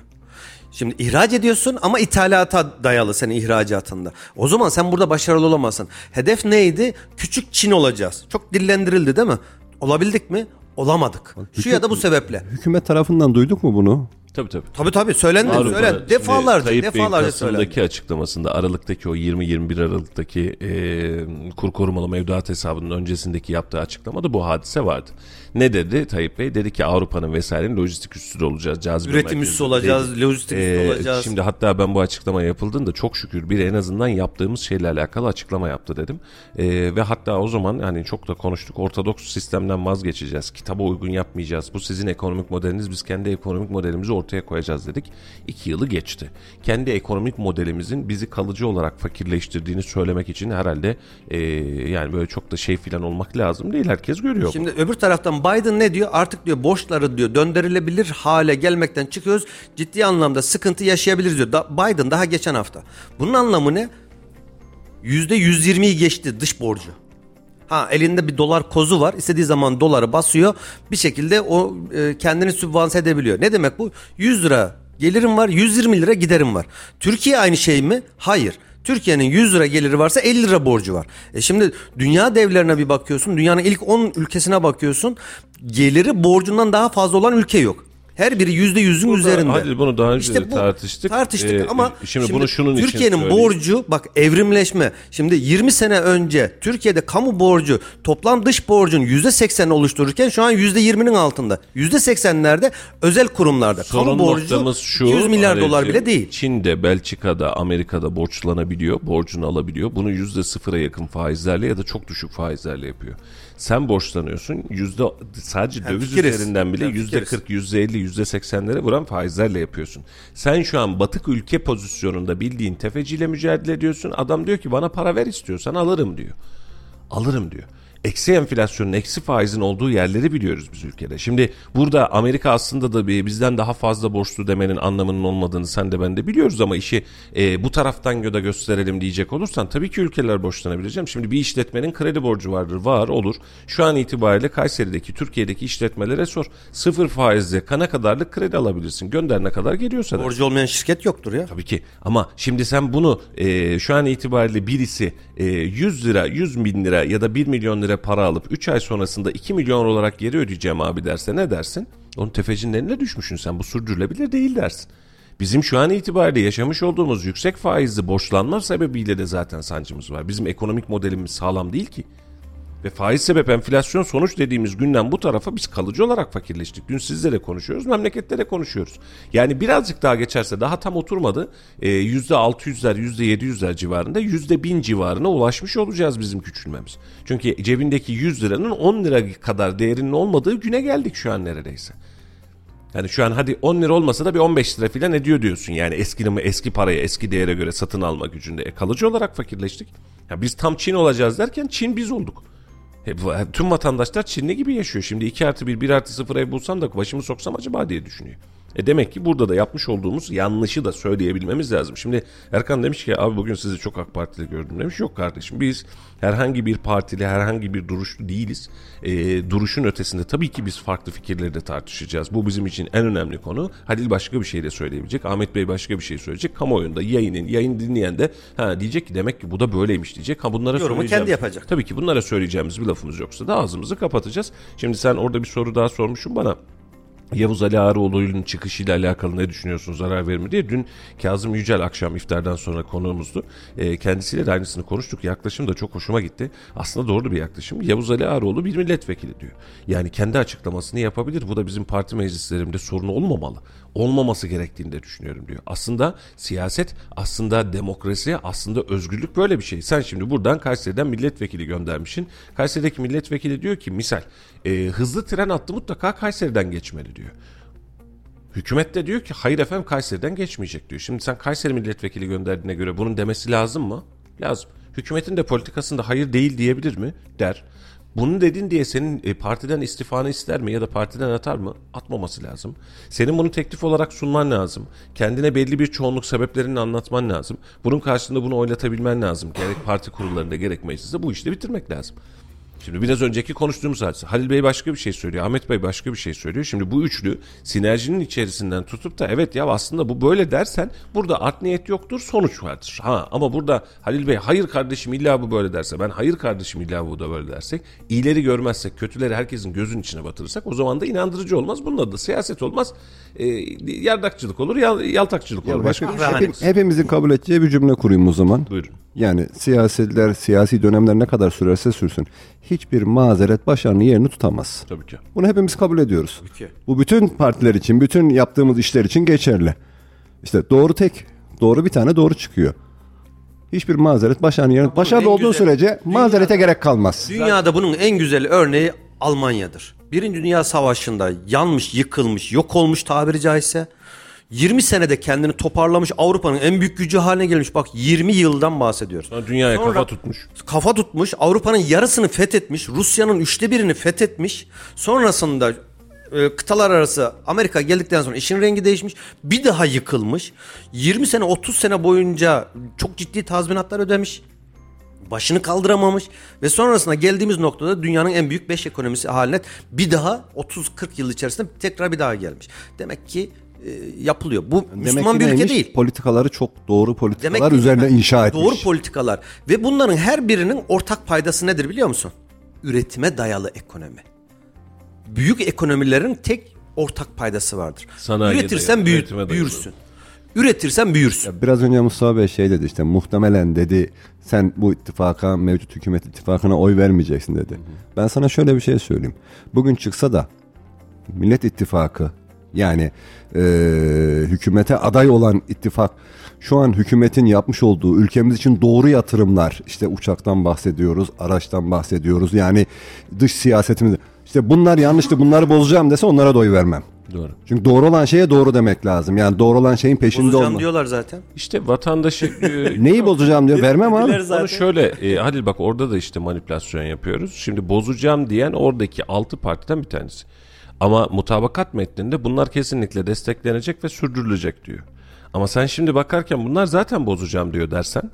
S2: Şimdi ihraç ediyorsun ama ithalata dayalı senin ihracatında. O zaman sen burada başarılı olamazsın. Hedef neydi? Küçük Çin olacağız. Çok dillendirildi değil mi? Olabildik mi? Olamadık. Şu ya da bu sebeple.
S3: Hükümet tarafından duyduk mu bunu?
S1: Tabii tabii.
S2: Tabii tabii söylendi.
S1: Avrupa,
S2: söylendi.
S1: şimdi
S2: Defalarca,
S1: Tayyip Bey'in
S2: defalarca
S1: Kasım'daki
S2: söylendi.
S1: açıklamasında Aralık'taki o 20-21 Aralık'taki e, kur korumalı mevduat hesabının öncesindeki yaptığı açıklamada bu hadise vardı. Ne dedi Tayyip Bey? Dedi ki Avrupa'nın vesairenin lojistik üssü olacağız. Cazibe
S2: Üretim üssü olacağız,
S1: dedi.
S2: lojistik üssü
S1: Ee,
S2: olacağız.
S1: Şimdi hatta ben bu açıklama yapıldığında çok şükür bir en azından yaptığımız şeyle alakalı açıklama yaptı dedim. Ee, ve hatta o zaman hani çok da konuştuk ortodoks sistemden vazgeçeceğiz. Kitaba uygun yapmayacağız. Bu sizin ekonomik modeliniz biz kendi ekonomik modelimizi ortaya koyacağız dedik. İki yılı geçti. Kendi ekonomik modelimizin bizi kalıcı olarak fakirleştirdiğini söylemek için herhalde e, yani böyle çok da şey filan olmak lazım değil. Herkes görüyor.
S2: Şimdi öbür taraftan Biden ne diyor? Artık diyor borçları diyor döndürülebilir hale gelmekten çıkıyoruz. Ciddi anlamda sıkıntı yaşayabiliriz diyor. Da- Biden daha geçen hafta. Bunun anlamı ne? %120'yi geçti dış borcu. Ha elinde bir dolar kozu var. İstediği zaman doları basıyor. Bir şekilde o e, kendini sübvanse edebiliyor. Ne demek bu? 100 lira gelirim var, 120 lira giderim var. Türkiye aynı şey mi? Hayır. Türkiye'nin 100 lira geliri varsa 50 lira borcu var. E şimdi dünya devlerine bir bakıyorsun. Dünyanın ilk 10 ülkesine bakıyorsun. Geliri borcundan daha fazla olan ülke yok. Her biri yüzde yüzün üzerinde.
S1: Hadi bunu daha önce de
S2: bu-
S1: tartıştık.
S2: Tartıştık
S1: Ee,
S2: ama
S1: şimdi bunu şunun
S2: Türkiye'nin borcu bak evrimleşme. Şimdi 20 sene önce Türkiye'de kamu borcu toplam dış borcun yüzde 80'ini oluştururken şu an yüzde 20'nin altında. Yüzde 80'lerde özel kurumlarda.
S1: Sorun
S2: kamu borcu
S1: şu.
S2: 200 milyar
S1: Halicim,
S2: dolar bile değil.
S1: Çin'de, Belçika'da, Amerika'da borçlanabiliyor. Borcunu alabiliyor. Bunu yüzde sıfıra yakın faizlerle ya da çok düşük faizlerle yapıyor. Sen borçlanıyorsun. Yüzde sadece döviz
S2: fikiriz.
S1: üzerinden bile yüzde
S2: fikiriz.
S1: 40, yüzde 50, yüzde 80'lere vuran faizlerle yapıyorsun. Sen şu an batık ülke pozisyonunda bildiğin tefeciyle mücadele ediyorsun. Adam diyor ki bana para ver istiyorsan alırım diyor. Alırım diyor. Eksi enflasyonun, eksi faizin olduğu yerleri biliyoruz biz ülkede. Şimdi burada Amerika aslında da bizden daha fazla borçlu demenin anlamının olmadığını sen de ben de biliyoruz ama işi e, bu taraftan da gösterelim diyecek olursan tabii ki ülkeler borçlanabileceğim. Şimdi bir işletmenin kredi borcu vardır, var olur. Şu an itibariyle Kayseri'deki, Türkiye'deki işletmelere sor. Sıfır faizle kana kadarlık kredi alabilirsin. Gönder ne kadar geliyorsa. da.
S2: Borcu olmayan şirket yoktur ya.
S1: Tabii ki ama şimdi sen bunu e, şu an itibariyle birisi e, 100 lira 100 bin lira ya da 1 milyon lira para alıp 3 ay sonrasında 2 milyon olarak geri ödeyeceğim abi derse ne dersin? Onun tefecinin eline düşmüşsün sen bu sürdürülebilir değil dersin. Bizim şu an itibariyle yaşamış olduğumuz yüksek faizli borçlanma sebebiyle de zaten sancımız var. Bizim ekonomik modelimiz sağlam değil ki. Ve faiz sebep enflasyon sonuç dediğimiz günden bu tarafa biz kalıcı olarak fakirleştik. Dün sizle de konuşuyoruz, memlekette de konuşuyoruz. Yani birazcık daha geçerse daha tam oturmadı. Ee, %600'ler, %700'ler civarında %1000 civarına ulaşmış olacağız bizim küçülmemiz. Çünkü cebindeki 100 liranın 10 lira kadar değerinin olmadığı güne geldik şu an neredeyse. Yani şu an hadi 10 lira olmasa da bir 15 lira falan ediyor diyorsun. Yani eski eski paraya, eski değere göre satın alma gücünde. E, kalıcı olarak fakirleştik. Ya biz tam Çin olacağız derken Çin biz olduk. E, bu- tüm vatandaşlar Çinli gibi yaşıyor. Şimdi 2 artı 1, 1 artı 0 ev bulsam da başımı soksam acaba diye düşünüyor. E demek ki burada da yapmış olduğumuz yanlışı da söyleyebilmemiz lazım. Şimdi Erkan demiş ki abi bugün sizi çok AK Partili gördüm demiş. Yok kardeşim biz herhangi bir partili herhangi bir duruşlu değiliz. E, duruşun ötesinde tabii ki biz farklı fikirleri de tartışacağız. Bu bizim için en önemli konu. Halil başka bir şey de söyleyebilecek. Ahmet Bey başka bir şey söyleyecek. Kamuoyunda yayının yayın dinleyen de ha, diyecek ki demek ki bu da böyleymiş diyecek. Ha bunlara
S2: Yorumu kendi yapacak.
S1: Tabii ki bunlara söyleyeceğimiz bir lafımız yoksa da ağzımızı kapatacağız. Şimdi sen orada bir soru daha sormuşsun bana. Yavuz Ali Ağaoğlu'nun çıkışıyla alakalı ne düşünüyorsun zarar verir mi diye. Dün Kazım Yücel akşam iftardan sonra konuğumuzdu. E, kendisiyle de aynısını konuştuk. Yaklaşım da çok hoşuma gitti. Aslında doğru bir yaklaşım. Yavuz Ali Ağaoğlu bir milletvekili diyor. Yani kendi açıklamasını yapabilir. Bu da bizim parti meclislerimde sorun olmamalı. Olmaması gerektiğini de düşünüyorum diyor. Aslında siyaset, aslında demokrasi, aslında özgürlük böyle bir şey. Sen şimdi buradan Kayseri'den milletvekili göndermişsin. Kayseri'deki milletvekili diyor ki misal e, hızlı tren hattı mutlaka Kayseri'den geçmeli diyor. Hükümet de diyor ki hayır efendim Kayseri'den geçmeyecek diyor. Şimdi sen Kayseri milletvekili gönderdiğine göre bunun demesi lazım mı? Lazım. Hükümetin de politikasında hayır değil diyebilir mi? Der. Bunu dedin diye senin e, partiden istifanı ister mi ya da partiden atar mı? Atmaması lazım. Senin bunu teklif olarak sunman lazım. Kendine belli bir çoğunluk sebeplerini anlatman lazım. Bunun karşılığında bunu oylatabilmen lazım. Gerek parti kurullarında gerek mecliste bu işi bitirmek lazım. Şimdi biraz önceki konuştuğumuz hadise. Halil Bey başka bir şey söylüyor. Ahmet Bey başka bir şey söylüyor. Şimdi bu üçlü sinerjinin içerisinden tutup da evet ya aslında bu böyle dersen burada art niyet yoktur sonuç vardır. Ha ama burada Halil Bey hayır kardeşim illa bu böyle derse ben hayır kardeşim illa bu da böyle dersek iyileri görmezsek kötüleri herkesin gözün içine batırırsak o zaman da inandırıcı olmaz. Bunun adı da siyaset olmaz. E, yardakçılık olur yal, yaltakçılık olur. Başka bir şey
S3: Hep- hepimizin kabul edeceği bir cümle kurayım o zaman.
S1: Buyurun.
S3: Yani siyasiler, siyasi dönemler ne kadar sürerse sürsün. Hiçbir mazeret başarının yerini tutamaz.
S1: Tabii ki.
S3: Bunu hepimiz kabul ediyoruz.
S2: ki.
S3: Bu bütün partiler için, bütün yaptığımız işler için geçerli. İşte doğru tek, doğru bir tane doğru çıkıyor. Hiçbir mazeret başarının yerini... Başarılı
S2: en
S3: olduğu
S2: güzel-
S3: sürece mazerete gerek kalmaz.
S2: Dünyada bunun en güzel örneği Almanya'dır. Birinci Dünya Savaşı'nda yanmış, yıkılmış, yok olmuş tabiri caizse 20 senede kendini toparlamış Avrupa'nın en büyük gücü haline gelmiş. Bak 20 yıldan bahsediyoruz.
S1: Sonra dünyaya
S2: Sonra-
S1: kafa tutmuş.
S2: Kafa tutmuş. Avrupa'nın yarısını fethetmiş. Rusya'nın üçte birini fethetmiş. Sonrasında e, kıtalar arası Amerika geldikten sonra işin rengi değişmiş. Bir daha yıkılmış. 20 sene 30 sene boyunca çok ciddi tazminatlar ödemiş. Başını kaldıramamış ve sonrasında geldiğimiz noktada dünyanın en büyük 5 ekonomisi haline bir daha 30-40 yıl içerisinde tekrar bir daha gelmiş. Demek ki yapılıyor. Bu
S3: Demek
S2: Müslüman bir ülke
S3: neymiş?
S2: değil.
S3: Politikaları çok doğru politikalar
S2: Demek ki
S3: üzerine (laughs) inşa etmiş.
S2: Doğru politikalar. Ve bunların her birinin ortak paydası nedir biliyor musun? Üretime dayalı ekonomi. Büyük ekonomilerin tek ortak paydası vardır.
S1: Sanayiye
S2: Üretirsen
S1: dayalı,
S2: büyü-
S1: üretime dayalı.
S2: büyürsün. Üretirsen büyürsün.
S3: Biraz önce Mustafa Bey şey dedi işte muhtemelen dedi sen bu ittifaka mevcut hükümet ittifakına oy vermeyeceksin dedi. Ben sana şöyle bir şey söyleyeyim. Bugün çıksa da Millet İttifakı yani e, hükümete aday olan ittifak şu an hükümetin yapmış olduğu ülkemiz için doğru yatırımlar işte uçaktan bahsediyoruz, araçtan bahsediyoruz yani dış siyasetimiz işte bunlar yanlıştı bunları bozacağım dese onlara da oy vermem.
S1: Doğru.
S3: Çünkü doğru olan şeye doğru demek lazım. Yani doğru olan şeyin peşinde
S2: Bozacağım
S3: olma.
S2: diyorlar zaten.
S1: İşte vatandaşı (laughs) e,
S3: Neyi bozacağım diyor. Vermem abi.
S1: Onu şöyle e, Halil bak orada da işte manipülasyon yapıyoruz. Şimdi bozacağım diyen oradaki altı partiden bir tanesi. Ama mutabakat metninde bunlar kesinlikle desteklenecek ve sürdürülecek diyor. Ama sen şimdi bakarken bunlar zaten bozacağım diyor dersen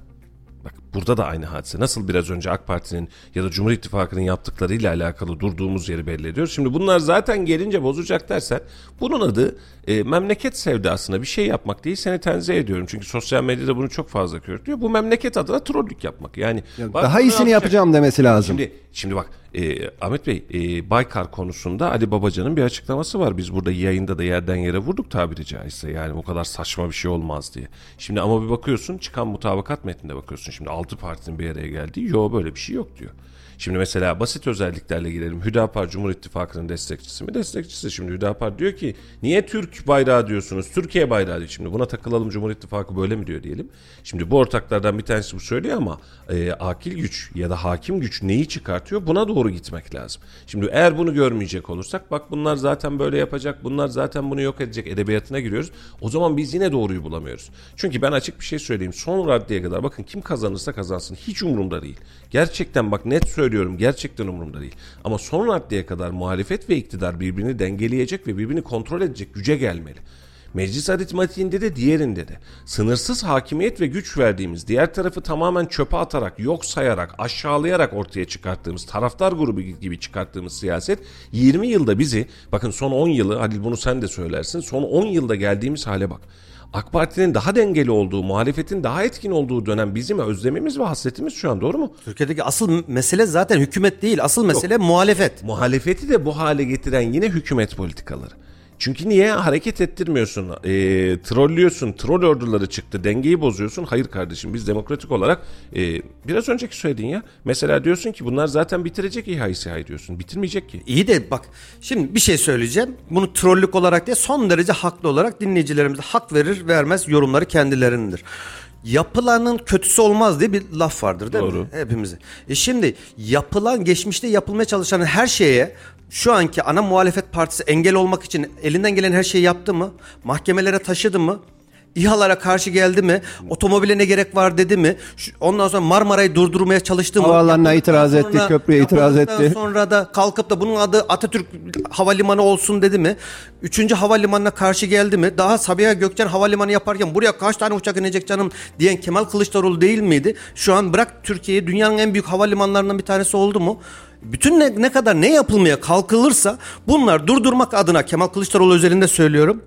S1: Bak burada da aynı hadise. Nasıl biraz önce AK Parti'nin ya da Cumhur İttifakı'nın yaptıklarıyla alakalı durduğumuz yeri belli ediyoruz. Şimdi bunlar zaten gelince bozacak dersen bunun adı e, memleket sevdasına bir şey yapmak değil seni tenzih ediyorum. Çünkü sosyal medyada bunu çok fazla körüklüyor. Bu memleket adına trollük yapmak. Yani bak
S3: Daha iyisini yapacağım demesi lazım.
S1: Şimdi şimdi bak e, Ahmet Bey e, Baykar konusunda Ali Babacan'ın bir açıklaması var. Biz burada yayında da yerden yere vurduk tabiri caizse. Yani bu kadar saçma bir şey olmaz diye. Şimdi ama bir bakıyorsun çıkan mutabakat metninde bakıyorsun. Şimdi altı partinin bir araya geldiği yo böyle bir şey yok diyor. Şimdi mesela basit özelliklerle girelim. Hüdapar Cumhur İttifakı'nın destekçisi mi? Destekçisi. Şimdi Hüdapar diyor ki niye Türk bayrağı diyorsunuz? Türkiye bayrağı diyor. Şimdi buna takılalım Cumhur İttifakı böyle mi diyor diyelim. Şimdi bu ortaklardan bir tanesi bu söylüyor ama e, akil güç ya da hakim güç neyi çıkartıyor? Buna doğru gitmek lazım. Şimdi eğer bunu görmeyecek olursak bak bunlar zaten böyle yapacak. Bunlar zaten bunu yok edecek edebiyatına giriyoruz. O zaman biz yine doğruyu bulamıyoruz. Çünkü ben açık bir şey söyleyeyim. Son raddeye kadar bakın kim kazanırsa kazansın hiç umurumda değil. Gerçekten bak net söylüyorum gerçekten umurumda değil. Ama son raddeye kadar muhalefet ve iktidar birbirini dengeleyecek ve birbirini kontrol edecek güce gelmeli. Meclis aritmatiğinde de diğerinde de sınırsız hakimiyet ve güç verdiğimiz diğer tarafı tamamen çöpe atarak, yok sayarak, aşağılayarak ortaya çıkarttığımız taraftar grubu gibi çıkarttığımız siyaset 20 yılda bizi bakın son 10 yılı Halil bunu sen de söylersin son 10 yılda geldiğimiz hale bak. AK Parti'nin daha dengeli olduğu, muhalefetin daha etkin olduğu dönem bizim özlemimiz ve hasretimiz şu an doğru mu?
S2: Türkiye'deki asıl mesele zaten hükümet değil. Asıl mesele muhalefet.
S1: Muhalefeti de bu hale getiren yine hükümet politikaları. Çünkü niye hareket ettirmiyorsun, e, trollüyorsun, troll orduları çıktı, dengeyi bozuyorsun. Hayır kardeşim biz demokratik olarak e, biraz önceki söylediğin ya. Mesela diyorsun ki bunlar zaten bitirecek İHA'yı SİHA'yı diyorsun. Bitirmeyecek ki.
S2: İyi de bak şimdi bir şey söyleyeceğim. Bunu trollük olarak değil son derece haklı olarak dinleyicilerimize hak verir vermez yorumları kendilerindir. Yapılanın kötüsü olmaz diye bir laf vardır değil
S1: Doğru.
S2: mi? Hepimize. E şimdi yapılan geçmişte yapılmaya çalışan her şeye şu anki ana muhalefet partisi engel olmak için elinden gelen her şeyi yaptı mı? Mahkemelere taşıdı mı? İHA'lara karşı geldi mi? Otomobile ne gerek var dedi mi? Şu- ondan sonra Marmara'yı durdurmaya çalıştı mı? Yapıldıktan
S3: itiraz etti,
S2: sonra-
S3: köprüye itiraz etti.
S2: Sonra da kalkıp da bunun adı Atatürk Havalimanı olsun dedi mi? Üçüncü havalimanına karşı geldi mi? Daha Sabiha Gökçen Havalimanı yaparken buraya kaç tane uçak inecek canım diyen Kemal Kılıçdaroğlu değil miydi? Şu an bırak Türkiye'yi dünyanın en büyük havalimanlarından bir tanesi oldu mu? Bütün ne, ne kadar ne yapılmaya kalkılırsa bunlar durdurmak adına Kemal Kılıçdaroğlu özelinde söylüyorum.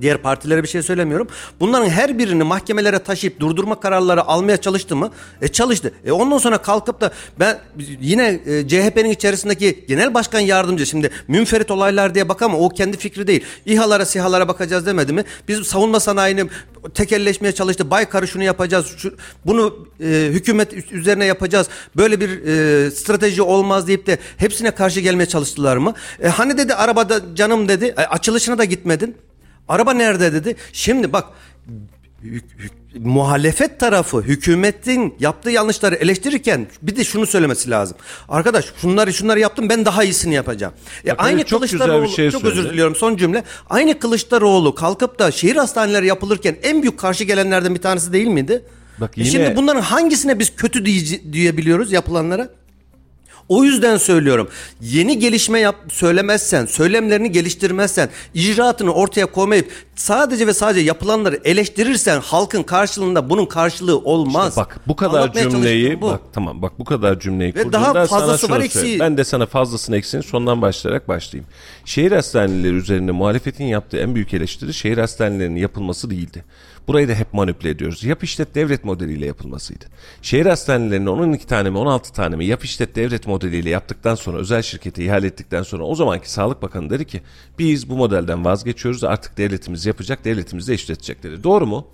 S2: Diğer partilere bir şey söylemiyorum. Bunların her birini mahkemelere taşıyıp durdurma kararları almaya çalıştı mı? E çalıştı. E ondan sonra kalkıp da ben yine e, CHP'nin içerisindeki genel başkan yardımcı şimdi münferit olaylar diye bakamam o kendi fikri değil. İHA'lara SİHA'lara bakacağız demedi mi? Biz savunma sanayini tekelleşmeye çalıştı. Baykar'ı şunu yapacağız. Şu, bunu e, hükümet üzerine yapacağız. Böyle bir e, strateji olmaz deyip de hepsine karşı gelmeye çalıştılar mı? E, hani dedi arabada canım dedi. E, açılışına da gitmedin. Araba nerede dedi. Şimdi bak muhalefet tarafı hükümetin yaptığı yanlışları eleştirirken bir de şunu söylemesi lazım. Arkadaş şunları şunları yaptım ben daha iyisini yapacağım. E,
S1: Bak,
S2: aynı
S1: çok güzel bir
S2: Kılıçdaroğlu
S1: şey
S2: çok
S1: söyledi.
S2: özür diliyorum son cümle. Aynı Kılıçdaroğlu kalkıp da şehir hastaneleri yapılırken en büyük karşı gelenlerden bir tanesi değil miydi?
S1: Bak
S2: E
S1: yine-
S2: şimdi bunların hangisine biz kötü diye, diyebiliyoruz yapılanlara? O yüzden söylüyorum. Yeni gelişme yap söylemezsen, söylemlerini geliştirmezsen, icraatını ortaya koymayıp sadece ve sadece yapılanları eleştirirsen halkın karşılığında bunun karşılığı olmaz.
S1: İşte bak bu kadar
S2: Anlatmaya
S1: cümleyi
S2: bu.
S1: bak tamam bak bu kadar cümleyi
S2: Ve daha fazlası var, eksiği.
S1: Ben de sana fazlasını eksiğini sondan başlayarak başlayayım. Şehir hastaneleri üzerinde muhalefetin yaptığı en büyük eleştiri şehir hastanelerinin yapılması değildi. Burayı da hep manipüle ediyoruz. Yap işlet devlet modeliyle yapılmasıydı. Şehir hastanelerinin 12 tane mi 16 tane mi yap işlet devlet modeliyle yaptıktan sonra özel şirkete ihale ettikten sonra o zamanki Sağlık Bakanı dedi ki biz bu modelden vazgeçiyoruz artık devletimiz yapacak devletimiz de işletecek dedi. Doğru mu?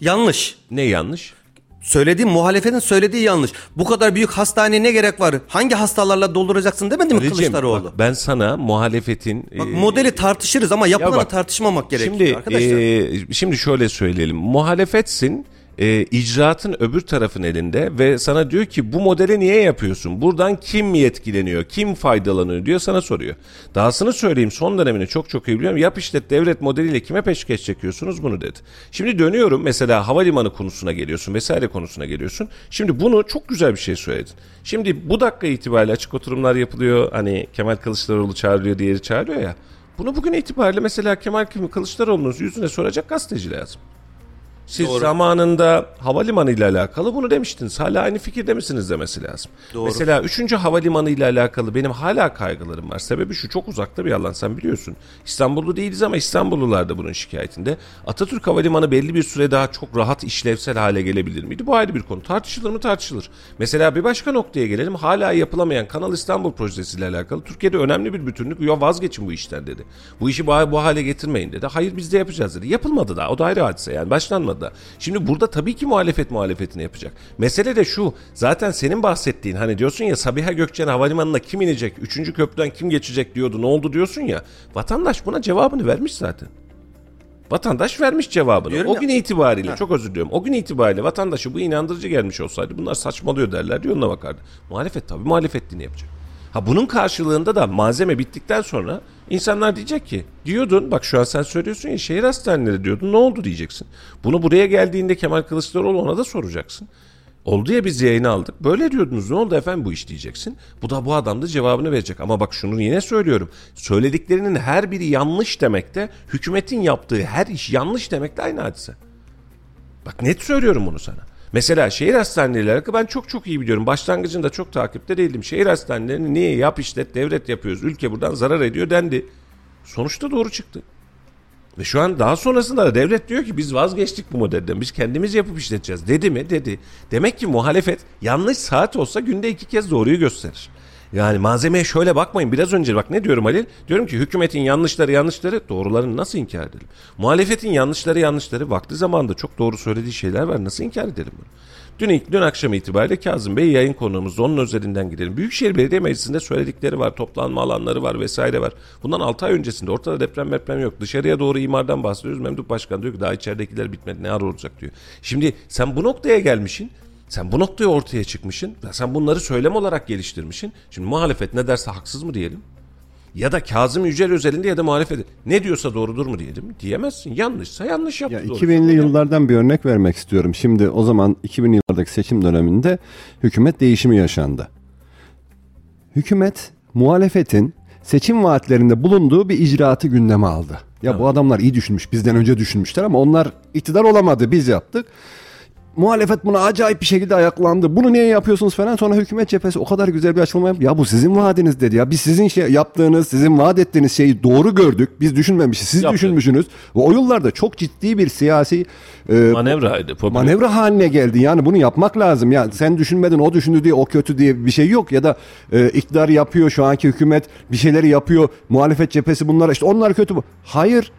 S2: Yanlış.
S1: Ne yanlış?
S2: Söylediğim muhalefetin söylediği yanlış. Bu kadar büyük hastaneye ne gerek var? Hangi hastalarla dolduracaksın demedi mi
S1: Ali'ciğim,
S2: Kılıçdaroğlu?
S1: bak ben sana muhalefetin...
S2: Bak,
S1: e,
S2: modeli tartışırız ama yapılanı
S1: bak,
S2: tartışmamak gerekiyor
S1: Şimdi
S2: arkadaşlar.
S1: e, şimdi şöyle söyleyelim. Muhalefetsin e, icraatın öbür tarafın elinde ve sana diyor ki bu modeli niye yapıyorsun? Buradan kim yetkileniyor? Kim faydalanıyor diyor sana soruyor. Dahasını söyleyeyim son dönemini çok çok iyi biliyorum. Yap işlet devlet modeliyle kime peşkeş çekiyorsunuz bunu dedi. Şimdi dönüyorum mesela havalimanı konusuna geliyorsun vesaire konusuna geliyorsun. Şimdi bunu çok güzel bir şey söyledin. Şimdi bu dakika itibariyle açık oturumlar yapılıyor. Hani Kemal Kılıçdaroğlu çağırıyor diğeri çağırıyor ya. Bunu bugün itibariyle mesela Kemal Kılıçdaroğlu'nun yüzüne soracak gazeteci lazım. Siz zamanında havalimanı ile alakalı bunu demiştiniz. Hala aynı fikirde misiniz demesi lazım.
S2: Doğru.
S1: Mesela 3. havalimanı ile alakalı benim hala kaygılarım var. Sebebi şu çok uzakta bir alan sen biliyorsun. İstanbullu değiliz ama İstanbullular da bunun şikayetinde. Atatürk Havalimanı belli bir süre daha çok rahat işlevsel hale gelebilir miydi? Bu ayrı bir konu. Tartışılır mı tartışılır. Mesela bir başka noktaya gelelim. Hala yapılamayan Kanal İstanbul projesiyle alakalı Türkiye'de önemli bir bütünlük. Ya vazgeçin bu işten dedi. Bu işi bu, bu hale getirmeyin dedi. Hayır biz de yapacağız dedi. Yapılmadı daha. O da ayrı hadise yani başlanmadı da. Şimdi burada tabii ki muhalefet muhalefetini yapacak. Mesele de şu. Zaten senin bahsettiğin hani diyorsun ya Sabiha Gökçen havalimanına kim inecek? Üçüncü köprüden kim geçecek diyordu. Ne oldu diyorsun ya. Vatandaş buna cevabını vermiş zaten. Vatandaş vermiş cevabını.
S2: Diyorum
S1: o
S2: ya-
S1: gün itibariyle çok özür diliyorum. O gün itibariyle vatandaşı bu inandırıcı gelmiş olsaydı bunlar saçmalıyor derler yoluna bakardı. Muhalefet tabii muhalefetliğini yapacak. Ha bunun karşılığında da malzeme bittikten sonra insanlar diyecek ki diyordun bak şu an sen söylüyorsun ya şehir hastaneleri diyordun ne oldu diyeceksin. Bunu buraya geldiğinde Kemal Kılıçdaroğlu ona da soracaksın. Oldu ya biz yayını aldık. Böyle diyordunuz ne oldu efendim bu iş diyeceksin. Bu da bu adam da cevabını verecek. Ama bak şunu yine söylüyorum. Söylediklerinin her biri yanlış demekte, hükümetin yaptığı her iş yanlış demekte aynı hadise. Bak net söylüyorum bunu sana. Mesela şehir hastaneleriyle alakalı ben çok çok iyi biliyorum. Başlangıcında çok takipte değildim. Şehir hastanelerini niye yap işlet devlet yapıyoruz. Ülke buradan zarar ediyor dendi. Sonuçta doğru çıktı. Ve şu an daha sonrasında da devlet diyor ki biz vazgeçtik bu modelden. Biz kendimiz yapıp işleteceğiz. Dedi mi? Dedi. Demek ki muhalefet yanlış saat olsa günde iki kez doğruyu gösterir. Yani malzemeye şöyle bakmayın. Biraz önce bak ne diyorum Halil? Diyorum ki hükümetin yanlışları yanlışları doğrularını nasıl inkar edelim? Muhalefetin yanlışları yanlışları vakti zamanında çok doğru söylediği şeyler var. Nasıl inkar edelim bunu? Dün, dün akşam itibariyle Kazım Bey yayın konuğumuzda onun özelinden gidelim. Büyükşehir Belediye Meclisi'nde söyledikleri var, toplanma alanları var vesaire var. Bundan 6 ay öncesinde ortada deprem deprem yok. Dışarıya doğru imardan bahsediyoruz. Memduh Başkan diyor ki daha içeridekiler bitmedi ne ara olacak diyor. Şimdi sen bu noktaya gelmişsin. Sen bu noktaya ortaya çıkmışsın. Sen bunları söylem olarak geliştirmişsin. Şimdi muhalefet ne derse haksız mı diyelim? Ya da Kazım Yücel özelinde ya da muhalefet ne diyorsa doğrudur mu diyelim? Diyemezsin. Yanlışsa yanlış yaptı.
S3: Ya
S1: doğrusu
S3: 2000'li
S1: doğru.
S3: yıllardan bir örnek vermek istiyorum. Şimdi o zaman 2000 yıllardaki seçim döneminde hükümet değişimi yaşandı. Hükümet muhalefetin seçim vaatlerinde bulunduğu bir icraatı gündeme aldı. Ya bu adamlar iyi düşünmüş, bizden önce düşünmüşler ama onlar iktidar olamadı, biz yaptık. Muhalefet buna acayip bir şekilde ayaklandı. Bunu niye yapıyorsunuz falan. Sonra hükümet cephesi o kadar güzel bir açıklama yaptı. Ya bu sizin vaadiniz dedi ya. Biz sizin şey yaptığınız, sizin vaat ettiğiniz şeyi doğru gördük. Biz düşünmemişiz. Siz
S1: Yaptık.
S3: düşünmüşsünüz. Ve o yıllarda çok ciddi bir siyasi e,
S1: Manevraydı. popüler.
S3: manevra haline geldi. Yani bunu yapmak lazım. Ya sen düşünmedin, o düşündü diye o kötü diye bir şey yok ya da e, iktidar yapıyor şu anki hükümet bir şeyleri yapıyor. Muhalefet cephesi bunlar işte onlar kötü bu. Hayır.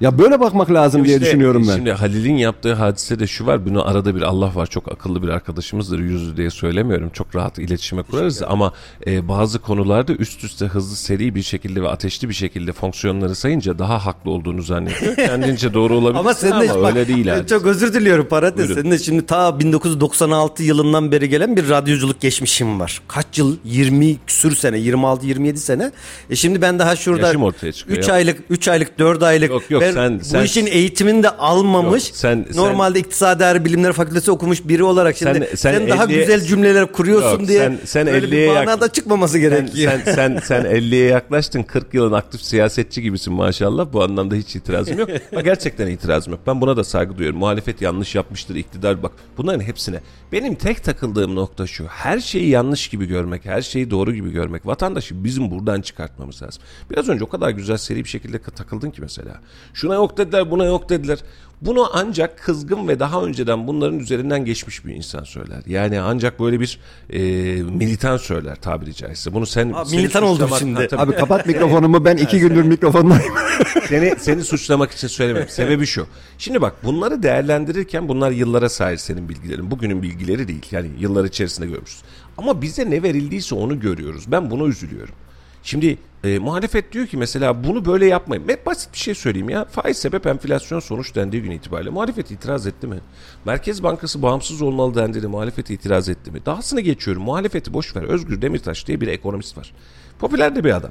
S3: Ya böyle bakmak lazım diye
S1: İşte,
S3: düşünüyorum ben.
S1: Şimdi Halil'in yaptığı hadise de şu var. Bunu arada bir Allah var çok akıllı bir arkadaşımızdır. Yüzü diye söylemiyorum. Çok rahat iletişime kurarız ama e, bazı konularda üst üste hızlı seri bir şekilde ve ateşli bir şekilde fonksiyonları sayınca daha haklı olduğunu zannediyor. (laughs) Kendince doğru olabilir
S2: Ama sen de
S1: ama
S2: bak,
S1: öyle değil. hadise.
S2: Çok özür diliyorum.
S1: Buyurun.
S2: Senin de şimdi ta 1996 yılından beri gelen bir radyoculuk geçmişim var. Kaç yıl? 20 küsür sene, 26 27 sene. E şimdi ben daha şurada
S1: Yaşım ortaya çıkıyor
S2: 3
S1: ya.
S2: aylık, 3 aylık, 4 aylık
S1: Yok, yok,
S2: ben
S1: sen-
S2: bu
S1: sen-
S2: işin eğitimini de almamış.
S1: Yok, sen- sen-
S2: normalde İktisadi Değer Bilimleri Fakültesi okumuş biri olarak şimdi
S1: Sen-
S2: sen,
S1: sen
S2: daha
S1: 50'ye
S2: güzel cümleler kuruyorsun
S1: Yok,
S2: diye
S1: sen- sen
S2: böyle
S1: 50'ye
S2: bir
S1: yak-
S2: manada çıkmaması
S1: Sen,
S2: gerekiyor.
S1: sen, sen, sen 50'ye yaklaştın 40 yılın aktif siyasetçi gibisin maşallah. Bu anlamda hiç itirazım yok. (laughs) Ama gerçekten itirazım yok. Ben buna da saygı duyuyorum. Muhalefet yanlış yapmıştır, iktidar bak. Bunların hepsine. Benim tek takıldığım nokta şu. Her şeyi yanlış gibi görmek, her şeyi doğru gibi görmek. Vatandaşı bizim buradan çıkartmamız lazım. Biraz önce o kadar güzel seri bir şekilde takıldın ki mesela. Şuna yok dediler, buna yok dediler. Bunu ancak kızgın ve daha önceden bunların üzerinden geçmiş bir insan söyler. Yani ancak böyle bir e, militan söyler tabiri caizse. Bunu sen
S2: Abi
S1: seni
S2: militan oldum şimdi.
S1: Tabii.
S3: Abi kapat (laughs) mikrofonumu ben iki gündür mikrofondayım. (laughs)
S1: seni seni suçlamak için söylemiyorum. Sebebi şu. Şimdi bak bunları değerlendirirken bunlar yıllara sahip senin bilgilerin. Bugünün bilgileri değil. Yani yıllar içerisinde görmüşüz. Ama bize ne verildiyse onu görüyoruz. Ben buna üzülüyorum. Şimdi e, muhalefet diyor ki mesela bunu böyle yapmayın. Ben basit bir şey söyleyeyim ya. Faiz sebep enflasyon sonuç dendiği gün itibariyle muhalefet itiraz etti mi? Merkez Bankası bağımsız olmalı dendiğinde muhalefet itiraz etti mi? Dahasını geçiyorum. Muhalefeti boş ver. Özgür Demirtaş diye bir ekonomist var. Popüler de bir adam.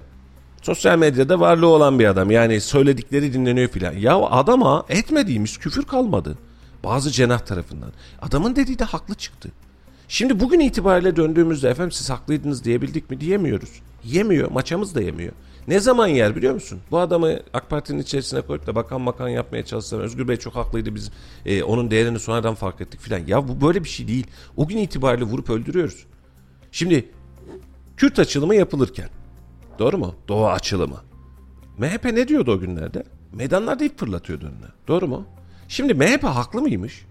S1: Sosyal medyada varlığı olan bir adam. Yani söyledikleri dinleniyor filan. Ya adama etmediğimiz küfür kalmadı. Bazı cenah tarafından. Adamın dediği de haklı çıktı. Şimdi bugün itibariyle döndüğümüzde efendim siz haklıydınız diyebildik mi diyemiyoruz. Yemiyor. Maçamız da yemiyor. Ne zaman yer biliyor musun? Bu adamı AK Parti'nin içerisine koyup da bakan bakan yapmaya çalışsan Özgür Bey çok haklıydı biz e, onun değerini sonradan fark ettik filan. Ya bu böyle bir şey değil. O gün itibariyle vurup öldürüyoruz. Şimdi Kürt açılımı yapılırken Doğru mu? Doğu açılımı. MHP ne diyordu o günlerde? Meydanlarda ip fırlatıyordu önüne. Doğru mu? Şimdi MHP haklı mıymış?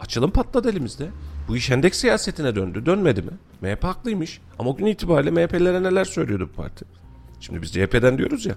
S1: Açılım patladı elimizde. Bu iş hendek siyasetine döndü. Dönmedi mi? MHP haklıymış. Ama o gün itibariyle MHP'lilere neler söylüyordu bu parti? Şimdi biz CHP'den diyoruz ya.